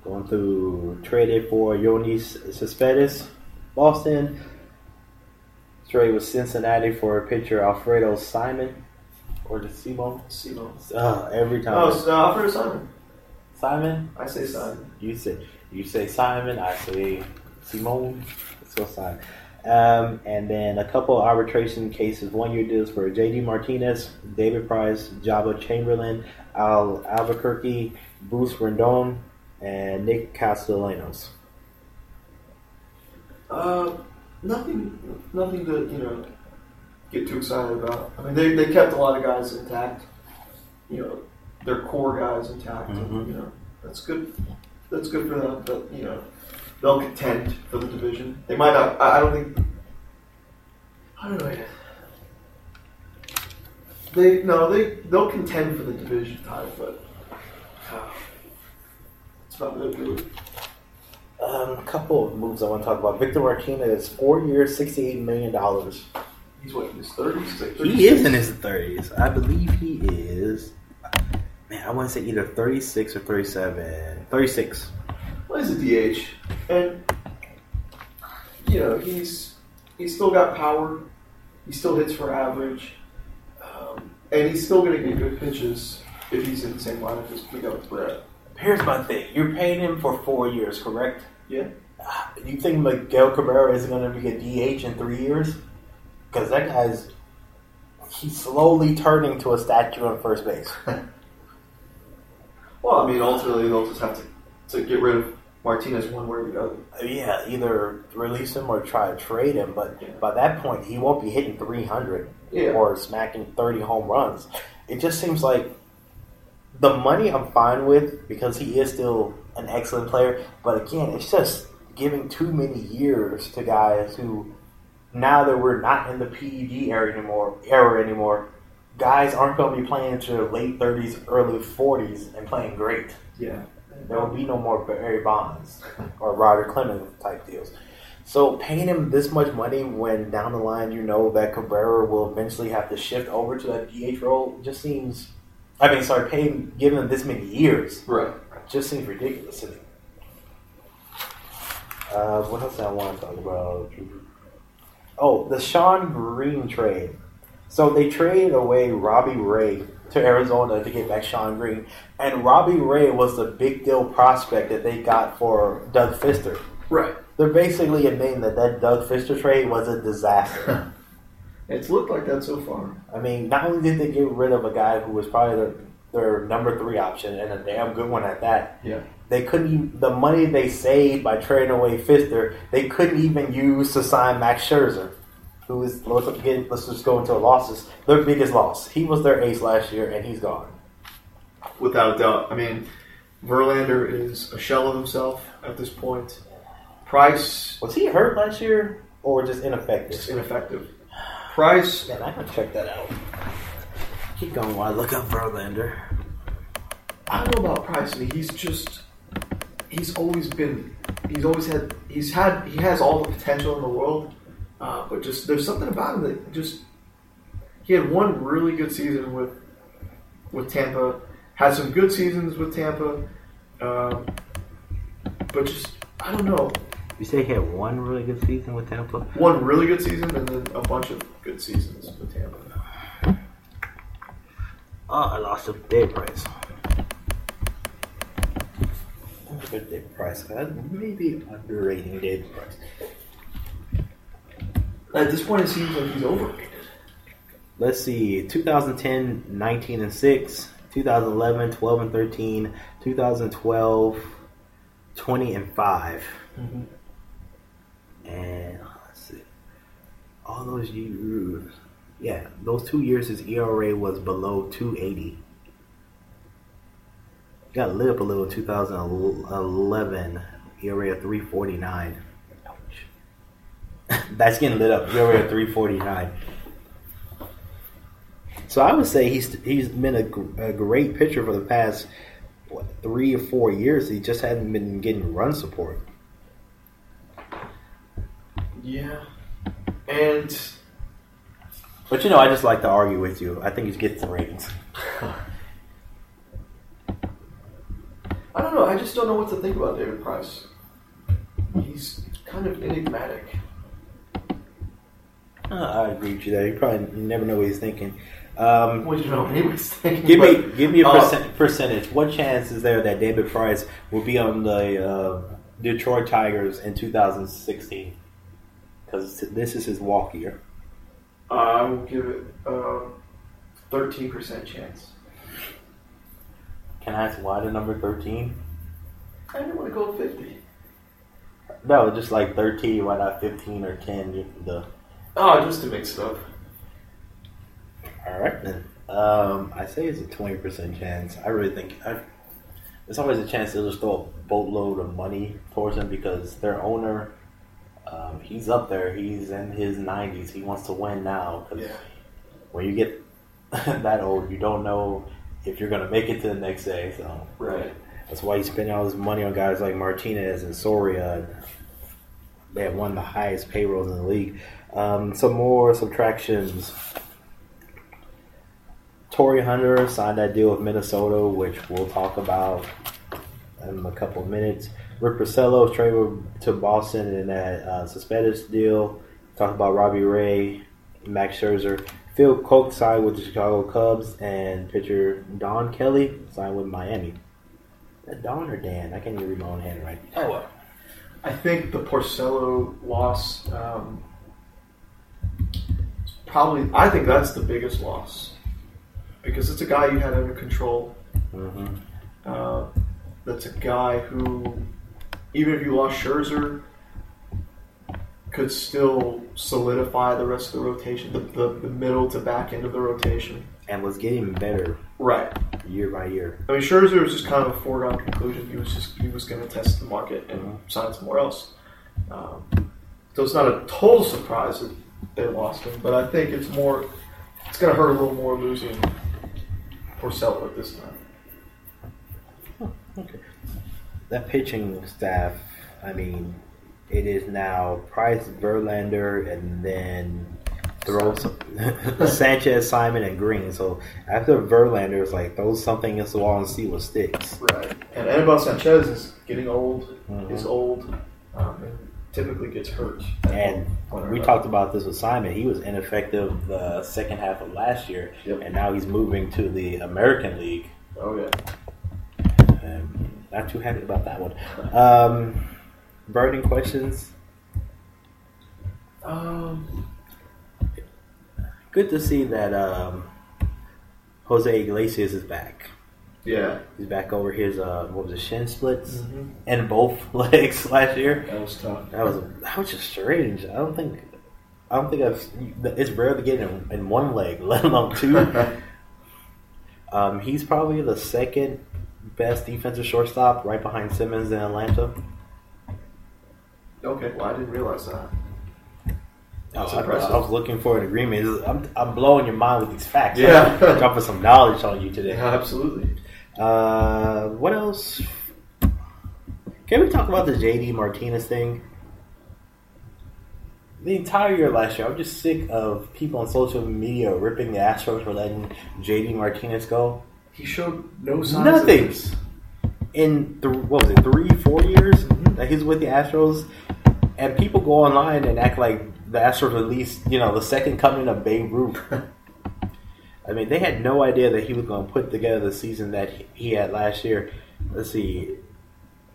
Going through traded for Yoenis Cespedes, Boston. Trade with Cincinnati for a pitcher Alfredo Simon or the Simon.
Simon.
Uh, every time
Oh, uh, Alfredo Simon.
Simon.
I say Simon.
You say you say Simon. I say Simone. Let's go Simon. Um, and then a couple of arbitration cases, one year deals for J.D. Martinez, David Price, Joba Chamberlain, Al Albuquerque, Bruce Rondon, and Nick Castellanos.
Uh, nothing, nothing to you know get too excited about. I mean, they, they kept a lot of guys intact. You know, their core guys intact.
Mhm.
And, you know, that's good. That's good for them. But you know, they'll contend for the division. They might not. I, I don't think. I don't know. They no, they they'll contend for the division title, but uh, it's not really.
Um, a couple of moves I want to talk about. Victor Martinez, four years, sixty-eight million dollars.
He's what in his thirties.
He is in his thirties. I believe he is. Man, I want to say either thirty-six or thirty-seven. Thirty-six.
Well, he's a DH, and you know, he's he's still got power. He still hits for average, um, and he's still going to get good pitches if he's in the same lineup as Miguel Cabrera.
Here's my thing: you're paying him for four years, correct?
Yeah.
You think Miguel Cabrera is going to be a DH in three years? Because that guy's he's slowly turning to a statue on first base. <laughs>
Well, I mean, ultimately they'll just have to to get rid of Martinez one way or the other.
Uh, yeah, either release him or try to trade him. But
Yeah.
by that point, he won't be hitting 300
Yeah.
or smacking 30 home runs. It just seems like the money I'm fine with because he is still an excellent player. But again, it's just giving too many years to guys who, now that we're not in the PED era anymore, era anymore, guys aren't going to be playing into their late 30s, early 40s and playing great.
Yeah.
There will be no more Barry Bonds <laughs> or Roger Clemens type deals. So paying him this much money when down the line you know that Cabrera will eventually have to shift over to that DH role just seems. I mean, sorry, paying giving them this many years
Right.
just seems ridiculous to me. Uh, what else did I want to talk about? Oh, the Sean Greene trade. So they traded away Robbie Ray to Arizona to get back Sean Greene, and Robbie Ray was the big deal prospect that they got for Doug Fister.
Right.
They're basically admitting that that Doug Fister trade was a disaster. <laughs>
It's looked like that so far.
I mean, not only did they get rid of a guy who was probably their, their number three option and a damn good one at that,
Yeah.
they couldn't even, the money they saved by trading away Fister, they couldn't even use to sign Max Scherzer, who is let's, again, let's just go into losses. Their biggest loss. He was their ace last year, and he's gone.
Without a doubt. I mean, Verlander is a shell of himself at this point. Price
Was he hurt last year or just ineffective?
ineffective. Price,
Man, I gotta check that out. Keep going while I look up Verlander.
I don't know about Price. I mean, he's just he's always been he's always had he's had he has all the potential in the world, uh, but just there's something about him that just he had one really good season with with Tampa, had some good seasons with Tampa, um, but just I don't know
You say he had one really good season with Tampa?
one really good season and then a bunch of good seasons with Tampa.
Oh, I lost a Dave Price. Good Dave Price. I maybe underrating Dave Price.
At this point, it seems like he's overrated.
Let's see. 2010, 19 and 6. 2011, 12 and 13. 2012, 20 and 5. Mm-hmm. And. All those years. Yeah, those two years his ERA was below 280. Got lit up a little 2011 ERA of 349. Ouch. <laughs> That's getting lit up. ERA of 349. So I would say he's he's been a, a great pitcher for the past what, three or four years. He just hadn't been getting run support.
Yeah, and
But you know, I just like to argue with you. I think he gets the ratings. <laughs>
I don't know. I just don't know what to think about David Price. He's kind of enigmatic.
Uh, I agree with you there. You probably never know what he's thinking. Um,
Well, you know, he was thinking.
give me give me a
uh,
percent, percentage. What chance is there that David Price will be on the uh, Detroit Tigers in 2016? Because this is his walk year.
I will give it a thirteen percent chance.
Can I ask why the number 13?
I didn't want to go fifty.
No, just like 13. Why not 15 or 10? You- The
Oh, just to mix it up.
All right then. Um, I say it's a twenty percent chance. I really think I, there's always a chance they'll just throw a boatload of money towards him because their owner, um, he's up there. He's in his nineties. He wants to win now. 'cause
Yeah.
when you get <laughs> that old, you don't know if you're gonna make it to the next day. So
Right.
that's why he's spending all his money on guys like Martinez and Soria. They have one of the highest payrolls in the league. Um, some more subtractions. Torii Hunter signed that deal with Minnesota, which we'll talk about in a couple of minutes. Rick Porcello traded to Boston in that uh, Cespedes deal. Talk about Robbie Ray, Max Scherzer. Phil Coke signed with the Chicago Cubs, and pitcher Don Kelly signed with Miami. That Don or Dan? I can't even read my own handwriting.
Oh, I think the Porcello loss um, probably. I think that's the biggest loss because it's a guy you had under control.
hmm
Uh, that's a guy who, even if you lost Scherzer, could still solidify the rest of the rotation, the, the, the middle to back end of the rotation.
And was getting better
Right.
year by year.
I mean, Scherzer was just kind of a foregone conclusion. He was just he was going to test the market and
Mhm.
sign somewhere else. Um, so it's not a total surprise that they lost him, but I think it's more it's going to hurt a little more losing Porcello at this time.
That pitching staff, I mean, it is now Price, Verlander, and then throw some, <laughs> Sanchez, Simon, and Greene. So after Verlander, it's like throw something against the wall and see what sticks.
Right. And Anibal Sanchez is getting old.
Mhm.
Is old. Um, and typically gets hurt.
And
one
we talked about this with Simon. He was ineffective the second half of last year,
Yep.
and now he's moving to the American League.
Oh yeah.
Um, not too happy about that one. Um, burning questions.
Um,
Good to see that um, Jose Iglesias is back.
yeah.
He's back over his uh, what was it, shin splits
Mm-hmm.
in both <laughs> legs last year.
That was tough.
That was that was just strange. I don't think I don't think I've. It's rare to get in, in one leg, <laughs> let alone two. <laughs> um, he's probably the second best defensive shortstop, right behind Simmons in Atlanta.
okay. Well, I didn't realize that. That's
Oh, I. I was looking for an agreement. I'm, I'm blowing your mind with these facts.
Yeah.
I'm dropping some knowledge on you today.
Yeah, <laughs> absolutely.
Uh, what else? Can we talk about the JD Martinez thing? The entire year last year, I'm just sick of people on social media ripping the Astros for letting JD Martinez go.
He showed no signs.
Nothing.
Of.
In th- what was it, three, four years
Mhm.
that he's with the Astros, and people go online and act like the Astros at least, you know, the second coming of Babe Ruth. <laughs> I mean, they had no idea that he was going to put together the season that he- he had last year. Let's see,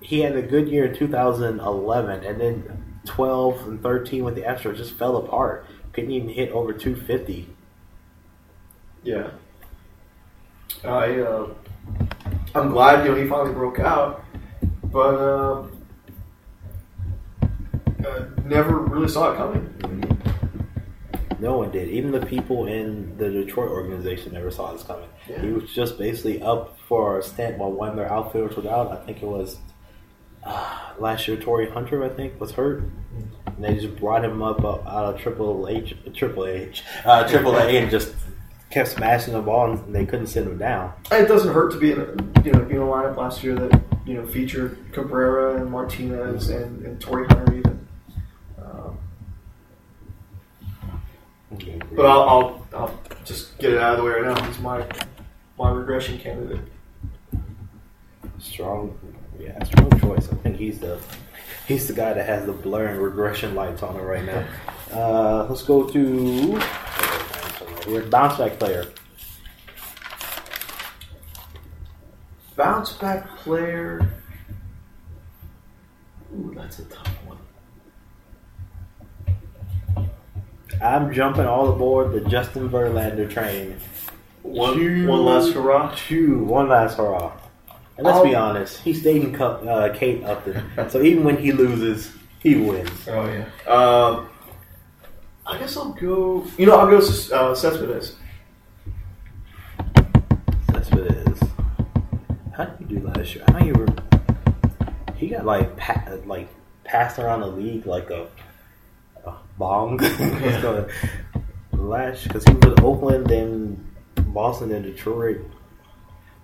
he had a good year in 2011, and then 12 and 13 with the Astros just fell apart. Couldn't even hit over 250.
Yeah. I uh, I'm glad you know he finally broke out, but uh, never really saw it coming.
No one did. Even the people in the Detroit organization never saw this coming.
Yeah.
He was just basically up for a stint while one of their outfielders was out. I think it was uh, last year. Torii Hunter, I think, was hurt. And they just brought him up uh, out of Triple H, Triple H, uh, Triple A, and just kept smashing the ball, and they couldn't sit him down.
It doesn't hurt to be in a, you know be in a lineup last year that you know featured Cabrera and Martinez and, and Torii Hunter even. Um, but I'll, I'll I'll just get it out of the way right now. He's my my regression candidate.
Strong, yeah, strong choice. I think he's the he's the guy that has the blurring regression lights on him right now. Uh, let's go to here, bounce back player.
Bounce back player. Ooh, that's a tough one.
I'm jumping all aboard the Justin Verlander train.
One,
Two-
one last hurrah.
Two, one last hurrah. And let's be
Oh.
honest, he's dating Cup, uh, Kate Upton, so even when he loses, he wins.
Oh yeah. Um, I guess I'll go. You know, I'll go uh, Cespedes.
That's what it is. How did you do last year? I don't even. He got like pa- like passed around the league like a, a <laughs> going- last because he was in Oakland, then Boston, and Detroit.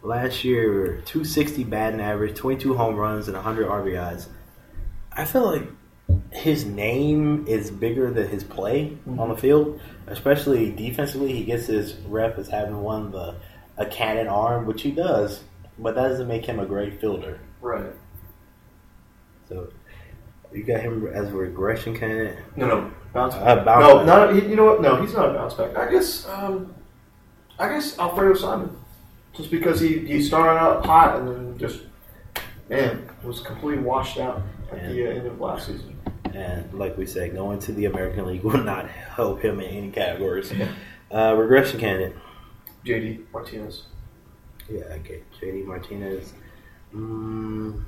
Last year, 260 batting average, 22 home runs, and 100 RBIs. I feel like his name is bigger than his play on the field, especially defensively. He gets his rep as having one the a cannon arm, which he does. but that doesn't make him a great fielder.
Right.
So you got him as a regression candidate.
No, no, bounce
Uh, bounce
no,
back.
not. You know what? No, he's not a bounce back. I guess. Um, I guess Alfredo Simon, just because he he started out hot and then just man was completely washed out at the uh, end of last season.
And like we said, going to the American League <laughs> will not help him in any categories. Uh, regression candidate.
JD Martinez.
Yeah, okay. JD Martinez. Mm,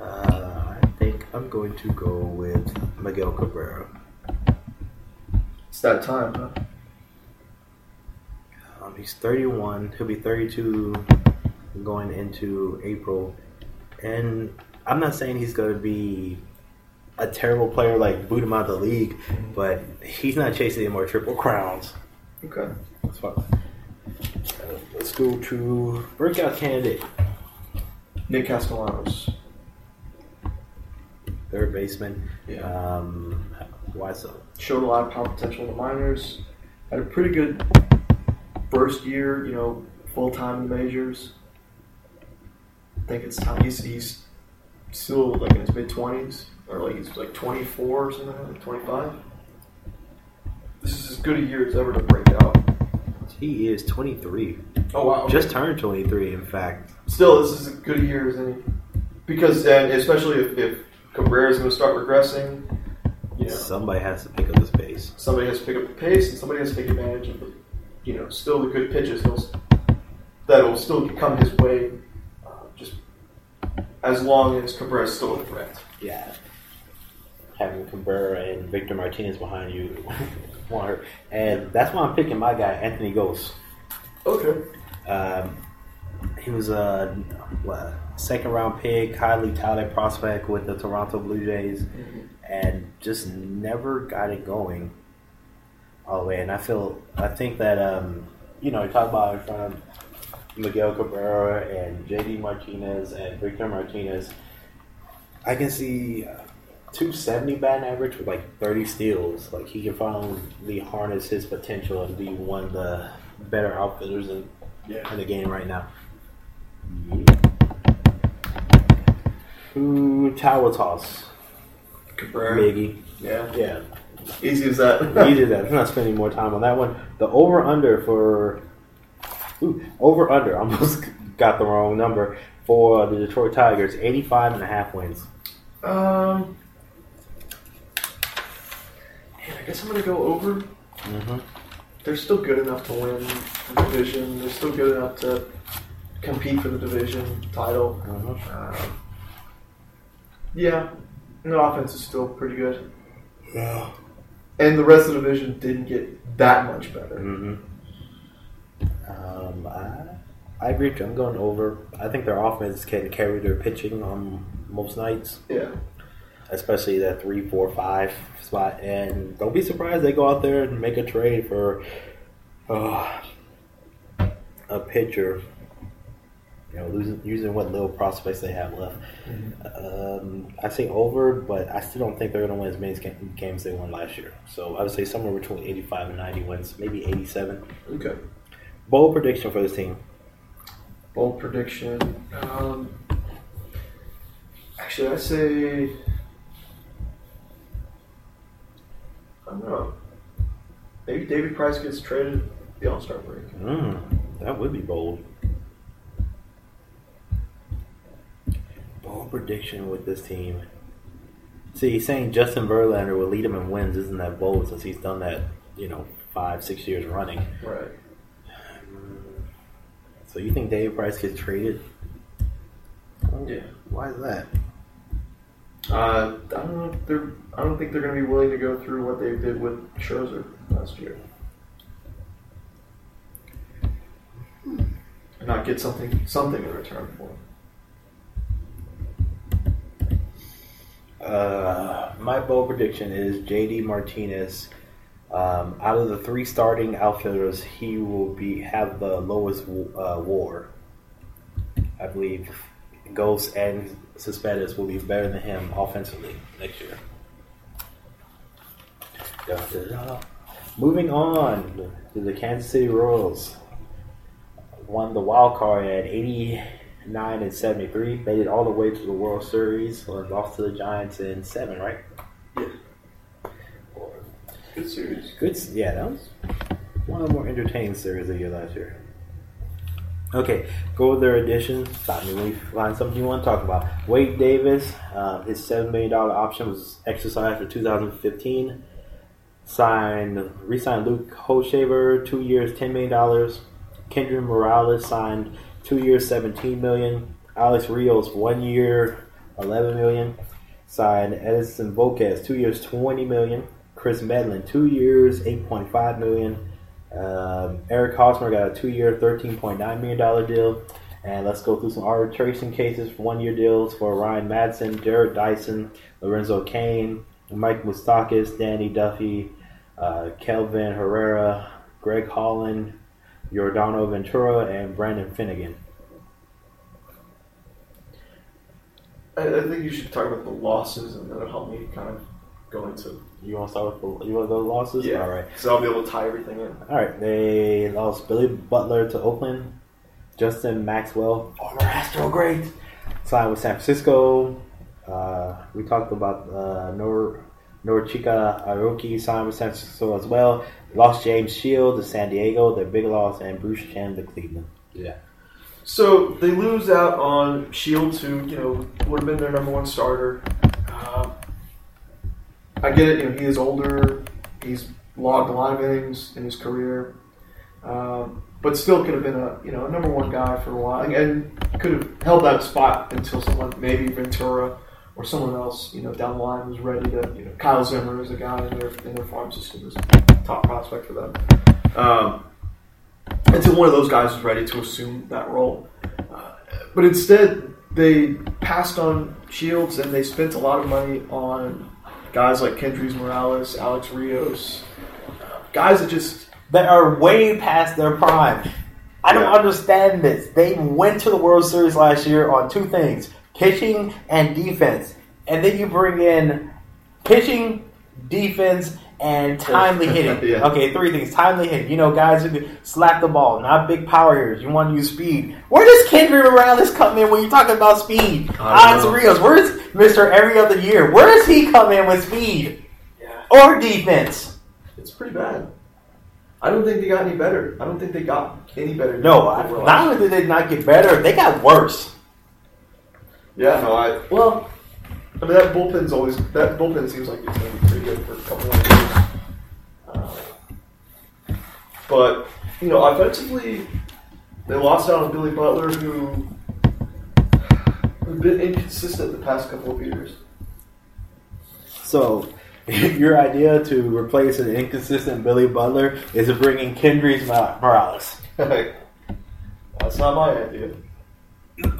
uh, I think I'm going to go with Miguel Cabrera.
It's that time, huh?
Um, he's 31. He'll be 32 going into April. And I'm not saying he's going to be a terrible player like boot him out of the league, but he's not chasing any more triple crowns.
Okay.
That's fine. Let's go to breakout candidate,
Nick Castellanos.
third baseman.
Yeah.
Um, why so?
Showed a lot of power potential in the minors. Had a pretty good first year, you know, full time in the majors. I think it's time. He's, he's still like in his mid 20s, or like he's like 24 or something, like 25. This is as good a year as ever to break out.
He is 23.
Oh, wow.
Just turned 23, in fact.
Still, this is as good a year as any. Because, and especially if, if Cabrera's going to start regressing, you know.
Somebody has to pick up the pace.
somebody has to pick up the pace and somebody has to take advantage of the, you know, still the good pitches that'll still come his way, as long as Cabrera is still a threat.
Yeah. Having Cabrera and Victor Martinez behind you <laughs> won't hurt. And that's why I'm picking my guy, Anthony Gose.
Okay.
Um, he was a what, second round pick, highly touted prospect with the Toronto Blue Jays, and just never got it going all the way. And I feel, I think that, um, you know, you talk about of Miguel Cabrera and JD Martinez and Victor Martinez. I can see uh, 270 batting average with like 30 steals. Like he can finally harness his potential and be one of the better outfielders in,
Yeah.
in the game right now. Who tower toss?
Cabrera.
Miggy.
Yeah.
Yeah.
Easy as that.
Easy that. I'm not spending more time on that one. The over under for ooh, over under. I <laughs> almost got the wrong number for the Detroit Tigers. 85 and a half wins.
Um. Man, I guess I'm gonna go over.
Mm-hmm.
They're still good enough to win the division. They're still good enough to compete for the division title.
Mm-hmm.
Um, yeah, the offense is still pretty good,
Yeah.
and the rest of the division didn't get that much better.
Mm-hmm. Um, I, I agree. with you. I'm going over. I think their offense can carry their pitching on most nights.
Yeah,
especially that three, four, five spot. And don't be surprised they go out there and make a trade for uh, a pitcher. You know, losing, using what little prospects they have left. Um, I say over, but I still don't think they're going to win as many ga- games they won last year. So I would say somewhere between 85 and 90 wins, maybe 87.
okay.
Bold prediction for this team.
Bold prediction. Um, actually, I say. I don't know. Maybe David Price gets traded the All Star break.
Mm, that would be bold. Bold prediction with this team. See, he's saying Justin Verlander will lead him in wins isn't that bold since he's done that, you know, five, six years running.
Right.
So you think David Price gets traded?
Yeah.
Why is that?
Uh, I don't know. If they're. I don't think they're going to be willing to go through what they did with Scherzer last year. And not get something something in return for him.
Uh, my bold prediction is JD Martinez. Um, out of the three starting outfielders, he will be have the lowest uh, WAR. I believe Gose and Cespedes will be better than him offensively next year. Da, da, da. Moving on to the Kansas City Royals. won the wild card at 89 and 73. Made it all the way to the World Series. and lost to the Giants in seven, right?
Good series.
Good. Yeah, that was one of the more entertaining series of year last year. Okay, go with their additions. Stop me when you find something you want to talk about. Wade Davis, uh, his $7 million option was exercised for 2015. Signed, re-signed Luke Hochevar, two years, $10 million. Kendry Morales signed two years, 17 million. Alex Rios, one year, 11 million. Signed Edinson Volquez, two years, $20 million. Kris Medlen, two years, 8.5 million. Um, Eric Hosmer got a two-year, $13.9 million deal. And let's go through some arbitration cases. For one-year deals for Ryan Madson, Jarrod Dyson, Lorenzo Cain, Mike Moustakas, Danny Duffy, uh, Kelvin Herrera, Greg Holland, Yordano Ventura, and Brandon Finnegan.
I, I think you should talk about the losses, and that'll help me kind of go into.
You want to start with the, you want to the losses?
Yeah.
All right.
So I'll be able to tie everything in.
All right, they lost Billy Butler to Oakland. Justin Maxwell, former Astro great, signed with San Francisco. Uh, we talked about uh, Nor Norichika Aoki signed with San Francisco as well. Lost James Shield to San Diego, their big loss, and Bruce Chen to Cleveland. Yeah.
So they lose out on Shields, who you know would have been their number one starter. I get it. You know he is older. He's logged a lot of innings in his career, um, but still could have been a you know a number one guy for a while, and, could have held that spot until someone maybe Ventura or someone else you know down the line was ready to. You know Kyle Zimmer is a guy in their in their farm system is top prospect for them. Um, until one of those guys was ready to assume that role. Uh, but instead, they passed on Shields and they spent a lot of money on guys like Kendrys Morales, Alex Rios, guys that just
That are way past their prime. I don't
Yeah.
understand this. They went to the World Series last year on two things pitching and defense. And then you bring in pitching, defense, and timely hitting. <laughs>
Yeah.
Okay, three things. Timely hitting. You know, guys who can slap the ball, not big power hitters. You want to use speed. Where does Kendry Morales come in when you're talking about speed?
I
Alex
don't.
Rios, where's Mr. Every Other Year? Where does he come in with speed?
Yeah.
Or defense?
it's pretty bad. I don't think they got any better. I don't think they got any better.
No, I, not only did they not get better, they got worse.
Yeah, no, I well, I mean that bullpen's always that bullpen seems like it's going to be pretty good for a couple of years. Uh, but you know, offensively, they lost out on Billy Butler, who has been inconsistent the past couple of years.
So, <laughs> your idea to replace an inconsistent Billy Butler is bringing in Kendrys Morales. <laughs>
That's not my idea.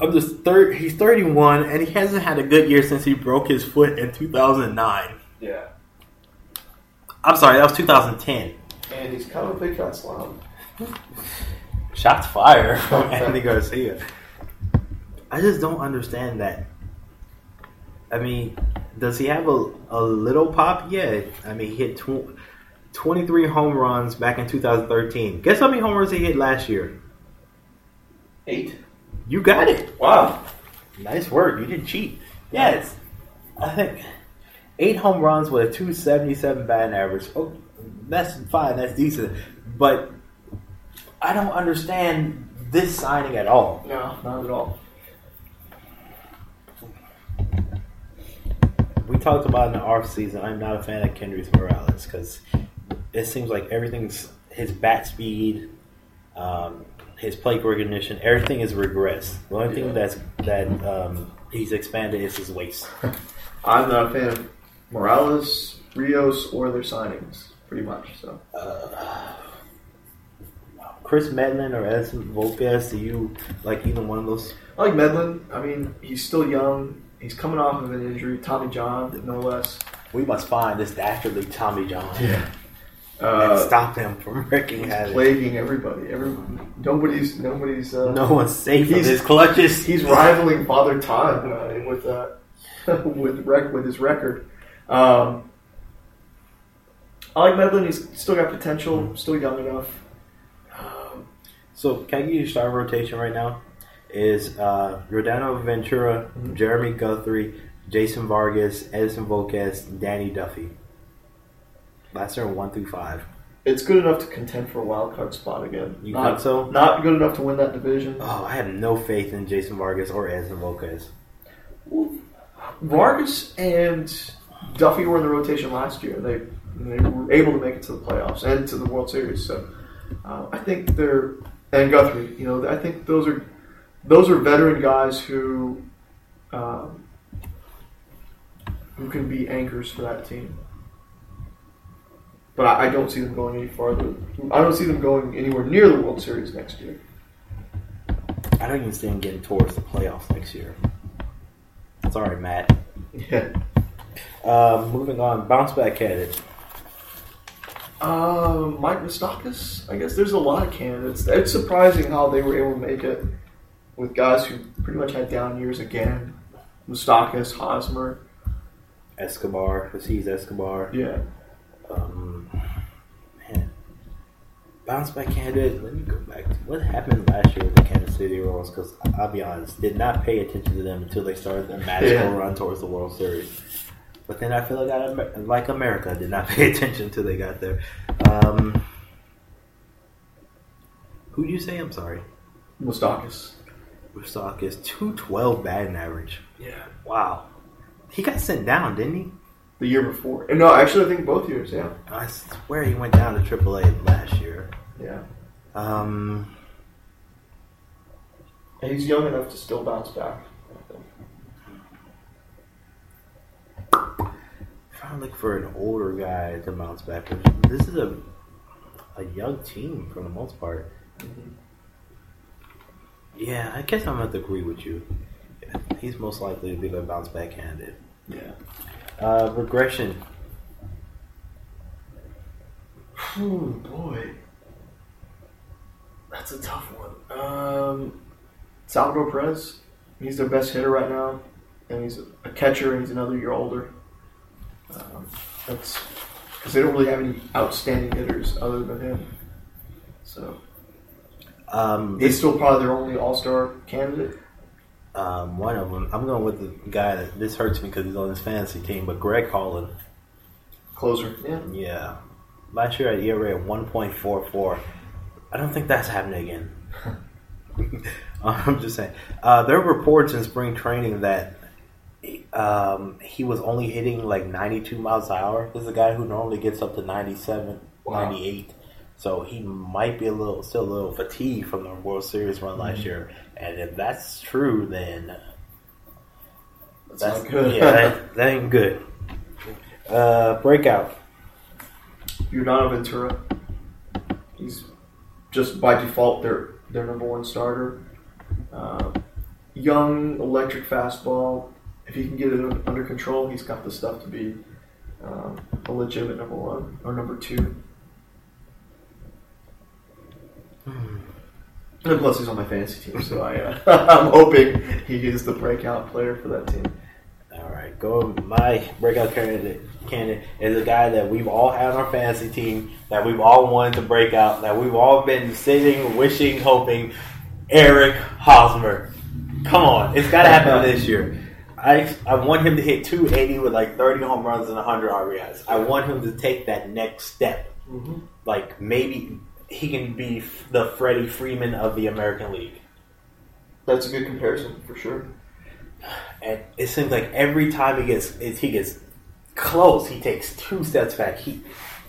I'm just third. He's 31, and he hasn't had a good year since he broke his foot in 2009.
Yeah,
I'm sorry, that was 2010.
and he's kind of a big fat slob.
Shots fired from Anthony Garcia. I just don't understand that. I mean, does he have a, a little pop? Yeah. I mean, he hit tw- 23 home runs back in 2013. Guess how many home runs he hit last year?
Eight.
You got it.
Wow.
Nice work. You didn't cheat. Yes. I think eight home runs with a 277 batting average. Oh, that's fine. That's decent. But I don't understand this signing at all.
No, not at all.
We talked about in the off season. I'm not a fan of Kendrys Morales because it seems like everything's his bat speed, um, his plate recognition, everything is regressed. The only
Yeah.
thing that's that um, he's expanded is his waist. <laughs>
I'm not a fan of Morales, Rios, or their signings, pretty much. So
Kris Medlen or Edinson Volquez, do you like either one of those?
I like Medlen. I mean, he's still young. He's coming off of an injury, Tommy John, no less.
We must find this dastardly Tommy John and
Uh,
stop him from <laughs> wreaking havoc.
plaguing everybody. Every nobody's nobody's. Uh,
No one's safe from
He's-
his clutches.
He's rivaling Father Time uh, with uh, <laughs> with rec- with his record. Um, I like Medlen. He's still got potential. Still young enough. Um,
So can I give you starting rotation right now? Is uh, Yordano Ventura,
Mhm.
Jeremy Guthrie, Jason Vargas, Edinson Volquez, Danny Duffy. Last year one through five.
It's good enough to contend for a wild card spot again.
You
not,
think so?
Not good enough to win that division.
Oh, I have no faith in Jason Vargas or Edinson Volquez.
Vargas and Duffy were in the rotation last year. They they were able to make it to the playoffs and to the World Series. So uh, I think they're and Guthrie. You know, I think those are those are veteran guys who um, who can be anchors for that team. But I, I don't see them going any farther. I don't see them going anywhere near the World Series next year.
I don't even see them getting towards the playoffs next year. Sorry, Matt.
Yeah.
Uh, moving on, bounce back candidate.
Uh, Mike Moustakas. I guess there's a lot of candidates. It's surprising how they were able to make it with guys who pretty much had down years again. Moustakas, Hosmer.
Escobar, Aziz Escobar.
Yeah.
Um, bounce back candidate. Let me go back. To what happened last year with the Kansas City Royals? Because I'll be honest, did not pay attention to them until they started their magical
Yeah.
run towards the World Series. But then I feel like I, like America, did not <laughs> pay attention until they got there. Um, who do you say? I'm sorry.
Moustakas.
Stock is two twelve batting average.
Yeah.
Wow, he got sent down, didn't he?
The year before. No, actually, I think both years. Yeah.
I swear he went down to AAA last year.
Yeah.
Um,
And he's young enough to still bounce back.
trying to look for an older guy to bounce back. But this is a a young team for the most part. Yeah, I guess I'm gonna agree with you. He's most likely to be the bounce back candidate.
Yeah.
Uh, regression.
Oh boy. That's a tough one. Um, Salvador Perez. He's their best hitter right now, and he's a catcher. and He's another year older. Um, that's because they don't really have any outstanding hitters other than him. So
Um,
he's still probably their only All Star candidate.
Um, one of them. I'm going with the guy that this hurts me because he's on his fantasy team, but Greg Holland.
Closer. Yeah.
Yeah, last year at ERA at 1.44. I don't think that's happening again. <laughs> <laughs> I'm just saying. Uh, there are reports in spring training that um, he was only hitting like 92 miles an hour. This is a guy who normally gets up to 97,
Wow.
98. So he might be a little, still a little fatigued from the World Series run last year. And if that's true, then
That's,
that's
not good.
Yeah, that, that ain't good. Uh, breakout.
Yordano Ventura. He's just by default their their number one starter. Uh, young, electric fastball. If he can get it under control, he's got the stuff to be um, a legitimate number one or number two. And plus, he's on my fantasy team, so I, uh, <laughs> I'm hoping he is the breakout player for that team.
All right, go. My breakout candidate candidate is a guy that we've all had on our fantasy team that we've all wanted to break out that we've all been sitting, wishing, hoping. Eric Hosmer, come on, it's got to happen <laughs> this year. I I want him to hit 280 with like 30 home runs and 100 RBIs. I want him to take that next step. Like maybe he can be the Freddie Freeman of the American League.
That's a good comparison for sure.
and it seems like every time he gets he gets close, he takes two steps back. He,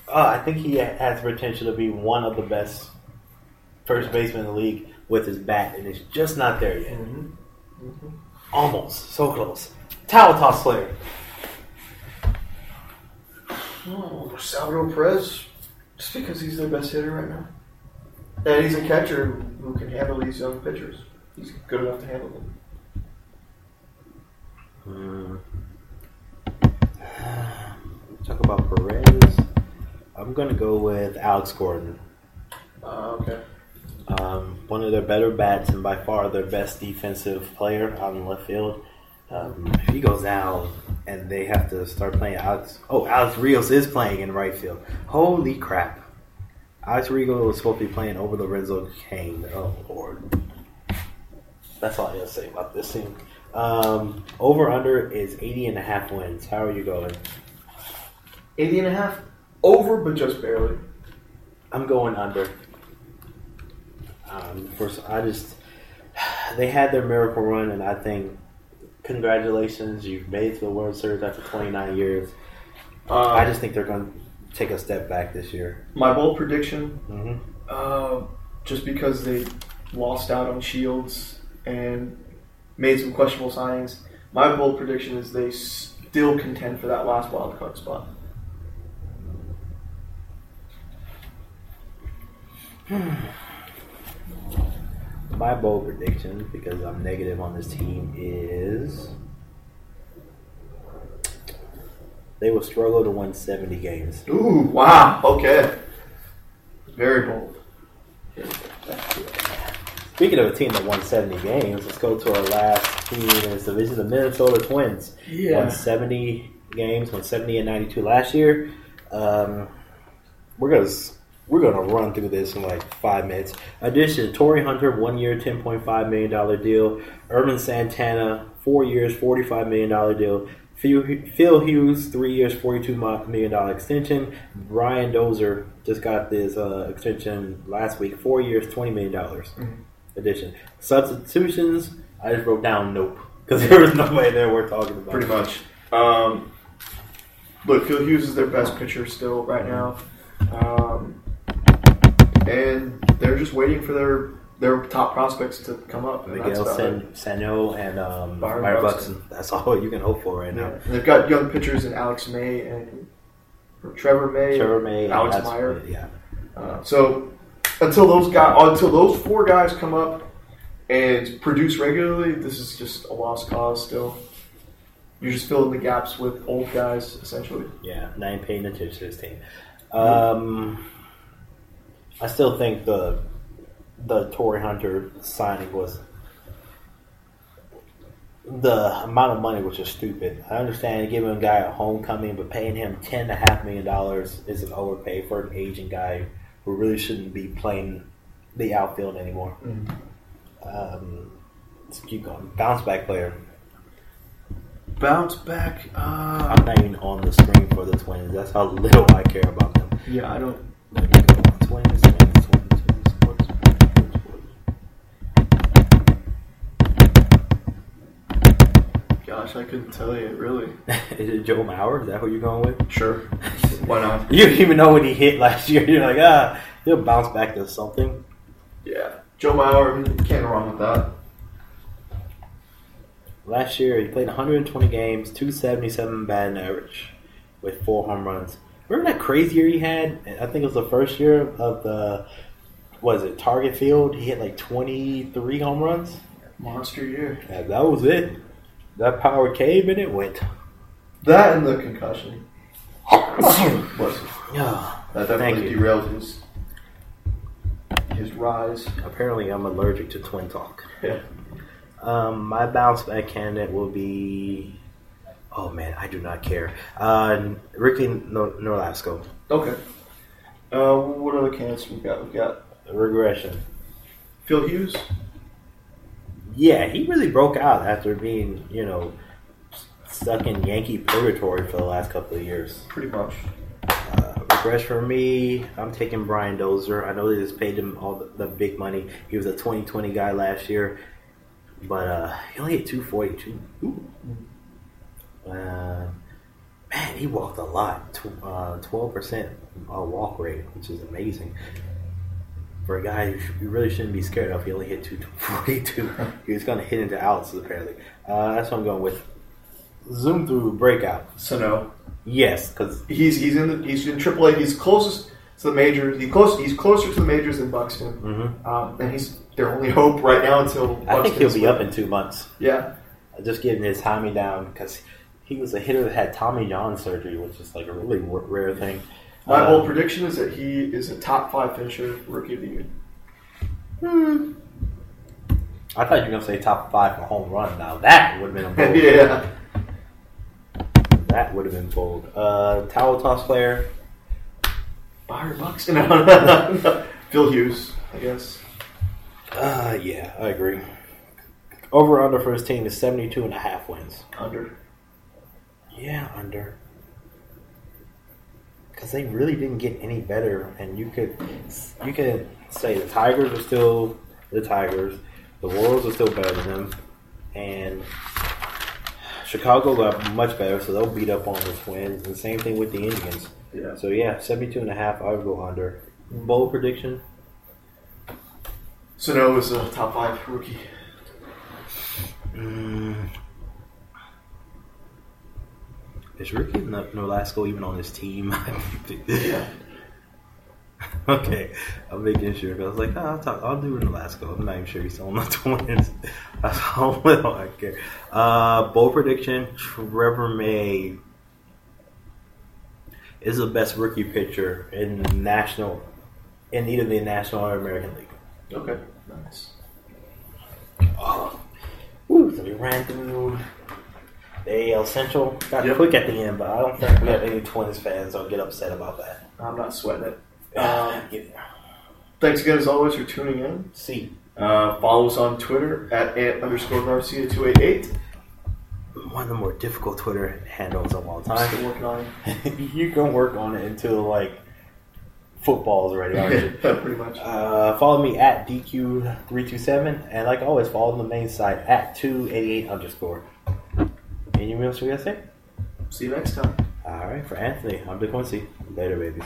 uh, I think he has the potential to be one of the best first basemen in the league with his bat, and it's just not there yet. Almost so close. Towel toss player.
Oh, Salvador Perez, just because he's their best hitter right now. And he's a catcher who can handle these young pitchers. He's good enough to handle them.
Hmm. Talk about Perez. I'm gonna go with Alex Gordon.
Uh, okay.
Um, one of their better bats and by far their best defensive player out in left field. Um, if he goes down and they have to start playing Alex, oh Alex Rios is playing in right field. Holy crap! Alex Rigo was supposed to be playing over Lorenzo Cain. Oh lord. That's all I gotta say about this team. Um, over under is 80 and a half wins. How are you going?
80 and a half over, but just barely.
I'm going under. Um, first, I just <sighs> they had their miracle run, and I think congratulations, you've made it to the World Series after 29 years.
Uh,
I just think they're going to take a step back this year.
my bold prediction,
hmm
uh, just because they lost out on Shields and made some questionable signings, my bold prediction is they still contend for that last wild card spot. <sighs> <sighs> <sighs>
My bold prediction, because I'm negative on this team, is they will struggle to win 70 games.
Ooh, wow, okay. Very bold.
Speaking of a team that won 70 games, let's go to our last team in this division, the Minnesota Twins. Won 70 games, won 70 and 92 last year. Um, we're gonna we're gonna run through this in like five minutes. Addition: Torii Hunter, one year, 10.5 million dollar deal. Ervin Santana, four years, 45 million dollar deal. Phil Hughes, three years, 42 mo- million dollar extension. Brian Dozier just got this uh, extension last week, four years, 20 million dollars.
Mhm.
Addition: Substitutions. I just wrote down nope because there was no way there we're talking about.
Pretty much. Um, look, Phil Hughes is their best pitcher still right now, um, and they're just waiting for their their top prospects to come up. And
Miguel. San, Sano and um,
Byron
Byron
Buxton.
Buxton. That's all <laughs> you can hope for right
Yeah.
now.
And they've got young pitchers in Alex May and Trevor May,
Trevor May, and
Alex Meyer.
yeah.
Uh, so until those guys, until those four guys come up and produce regularly, this is just a lost cause. Still, you're just filling the gaps with old guys essentially.
Yeah, nine paying attention to this team. Um, I still think the the Torii Hunter signing was the amount of money was just stupid. I understand giving a guy a homecoming, but paying him ten and a half million dollars is an overpay for an aging guy who really shouldn't be playing the outfield anymore. Um, let's keep going. Bounce back player.
Bounce back. Uh,
I'm not even on the screen for the Twins. That's how little I care about them.
yeah, I don't.
There we go. Twins, Twins, Twins, Twins, Twins, Twins,
Gosh, I couldn't tell you really. <laughs>
Is it Joe Mauer? Is that who you're going with?
Sure, <laughs> why not?
You didn't even know when he hit last year. <laughs> You're like, ah, he'll bounce back to something.
Yeah, Joe Mauer. I mean, you can't go wrong with that.
Last year, he played 120 games, 277 batting average, with four home runs. Remember that crazy year he had? I think it was the first year of the, was it Target Field? He hit like 23 home runs.
Monster year.
Yeah, that was it. That power came and it went.
That and the concussion. Was <coughs>
Yeah.
that
Thank
definitely
you.
derailed his his rise.
Apparently, I'm allergic to twin talk.
Yeah.
Um, my bounce back candidate will be. Oh man, I do not care. Uh, Ricky Nor- Norlasco.
Okay. Uh, what other candidates we got? We got
Regression.
Phil Hughes.
Yeah, he really broke out after being, you know, stuck in Yankee purgatory for the last couple of years.
Pretty much.
Uh, regress for me, I'm taking Brian Dozier. I know they just paid him all the, the big money. He was a 2020 guy last year, but uh, he only hit 242. Ooh. Uh, man, he walked a lot. Tw- uh, 12% uh, walk rate, which is amazing. For a guy who you really shouldn't be scared of, he only hit 242. <laughs> he was going to hit into outs, apparently. Uh, that's what I'm going with. Zoom through breakout.
Sano,
Yes, because
he's he's in the, he's in AAA. He's closest to the majors. He close he's closer to the majors than Buxton.
mhm.
Um, and he's their only hope right now until
I think he'll be up in two months.
Yeah.
Just getting his Tommy down because he was a hitter that had Tommy John surgery, which is like a really rare thing.
My bold prediction is that he is a top five finisher, rookie of the year.
I thought you were gonna say top five for home run. Now that would have been a bold. <laughs>
yeah.
That would have been bold. Uh, towel toss player.
Byron Bucks. No, <laughs> no, no, no. Phil Hughes, I guess.
Uh, yeah, I agree. Over under for his team is 72 and a half wins.
Under.
Yeah, under. Because they really didn't get any better, and you could you could say the Tigers are still the Tigers, the Royals are still better than them, and Chicago got much better, so they'll beat up on this wins. And same thing with the Indians.
Yeah.
So yeah, 72 and a half, I would go under. Bold prediction?
Sano is a top five rookie.
Mm. Is Ricky No- Nolasco even on his team? <laughs>
Yeah.
okay, I'm making sure. I was like, oh, I'll, talk, I'll do Nolasco. I'm not even sure he's on the <laughs> Twins. <laughs> That's how little I care. Uh, bold prediction: Trevor May is the best rookie pitcher in the national, in either the National or American League.
Okay. Nice.
Oh, woo, so we ran through the AL Central. Got
Yep.
quick at the end, but I don't think we have any Twins fans that'll get upset about that.
I'm not sweating it.
Um,
thanks again, as always, for tuning in.
see,
Uh, follow us on Twitter at ant underscore Garcia two eight eight.
one of the more difficult Twitter handles of all
I'm
time.
still working on <laughs>
you can work on it until like football is ready, aren't you? <laughs>
Pretty much.
Uh, follow me at DQ327, and like always, follow the main site at 288 underscore. Anything else we gotta say?
See you next time.
All right, for Anthony, I'm DeQuincy. Later, babies.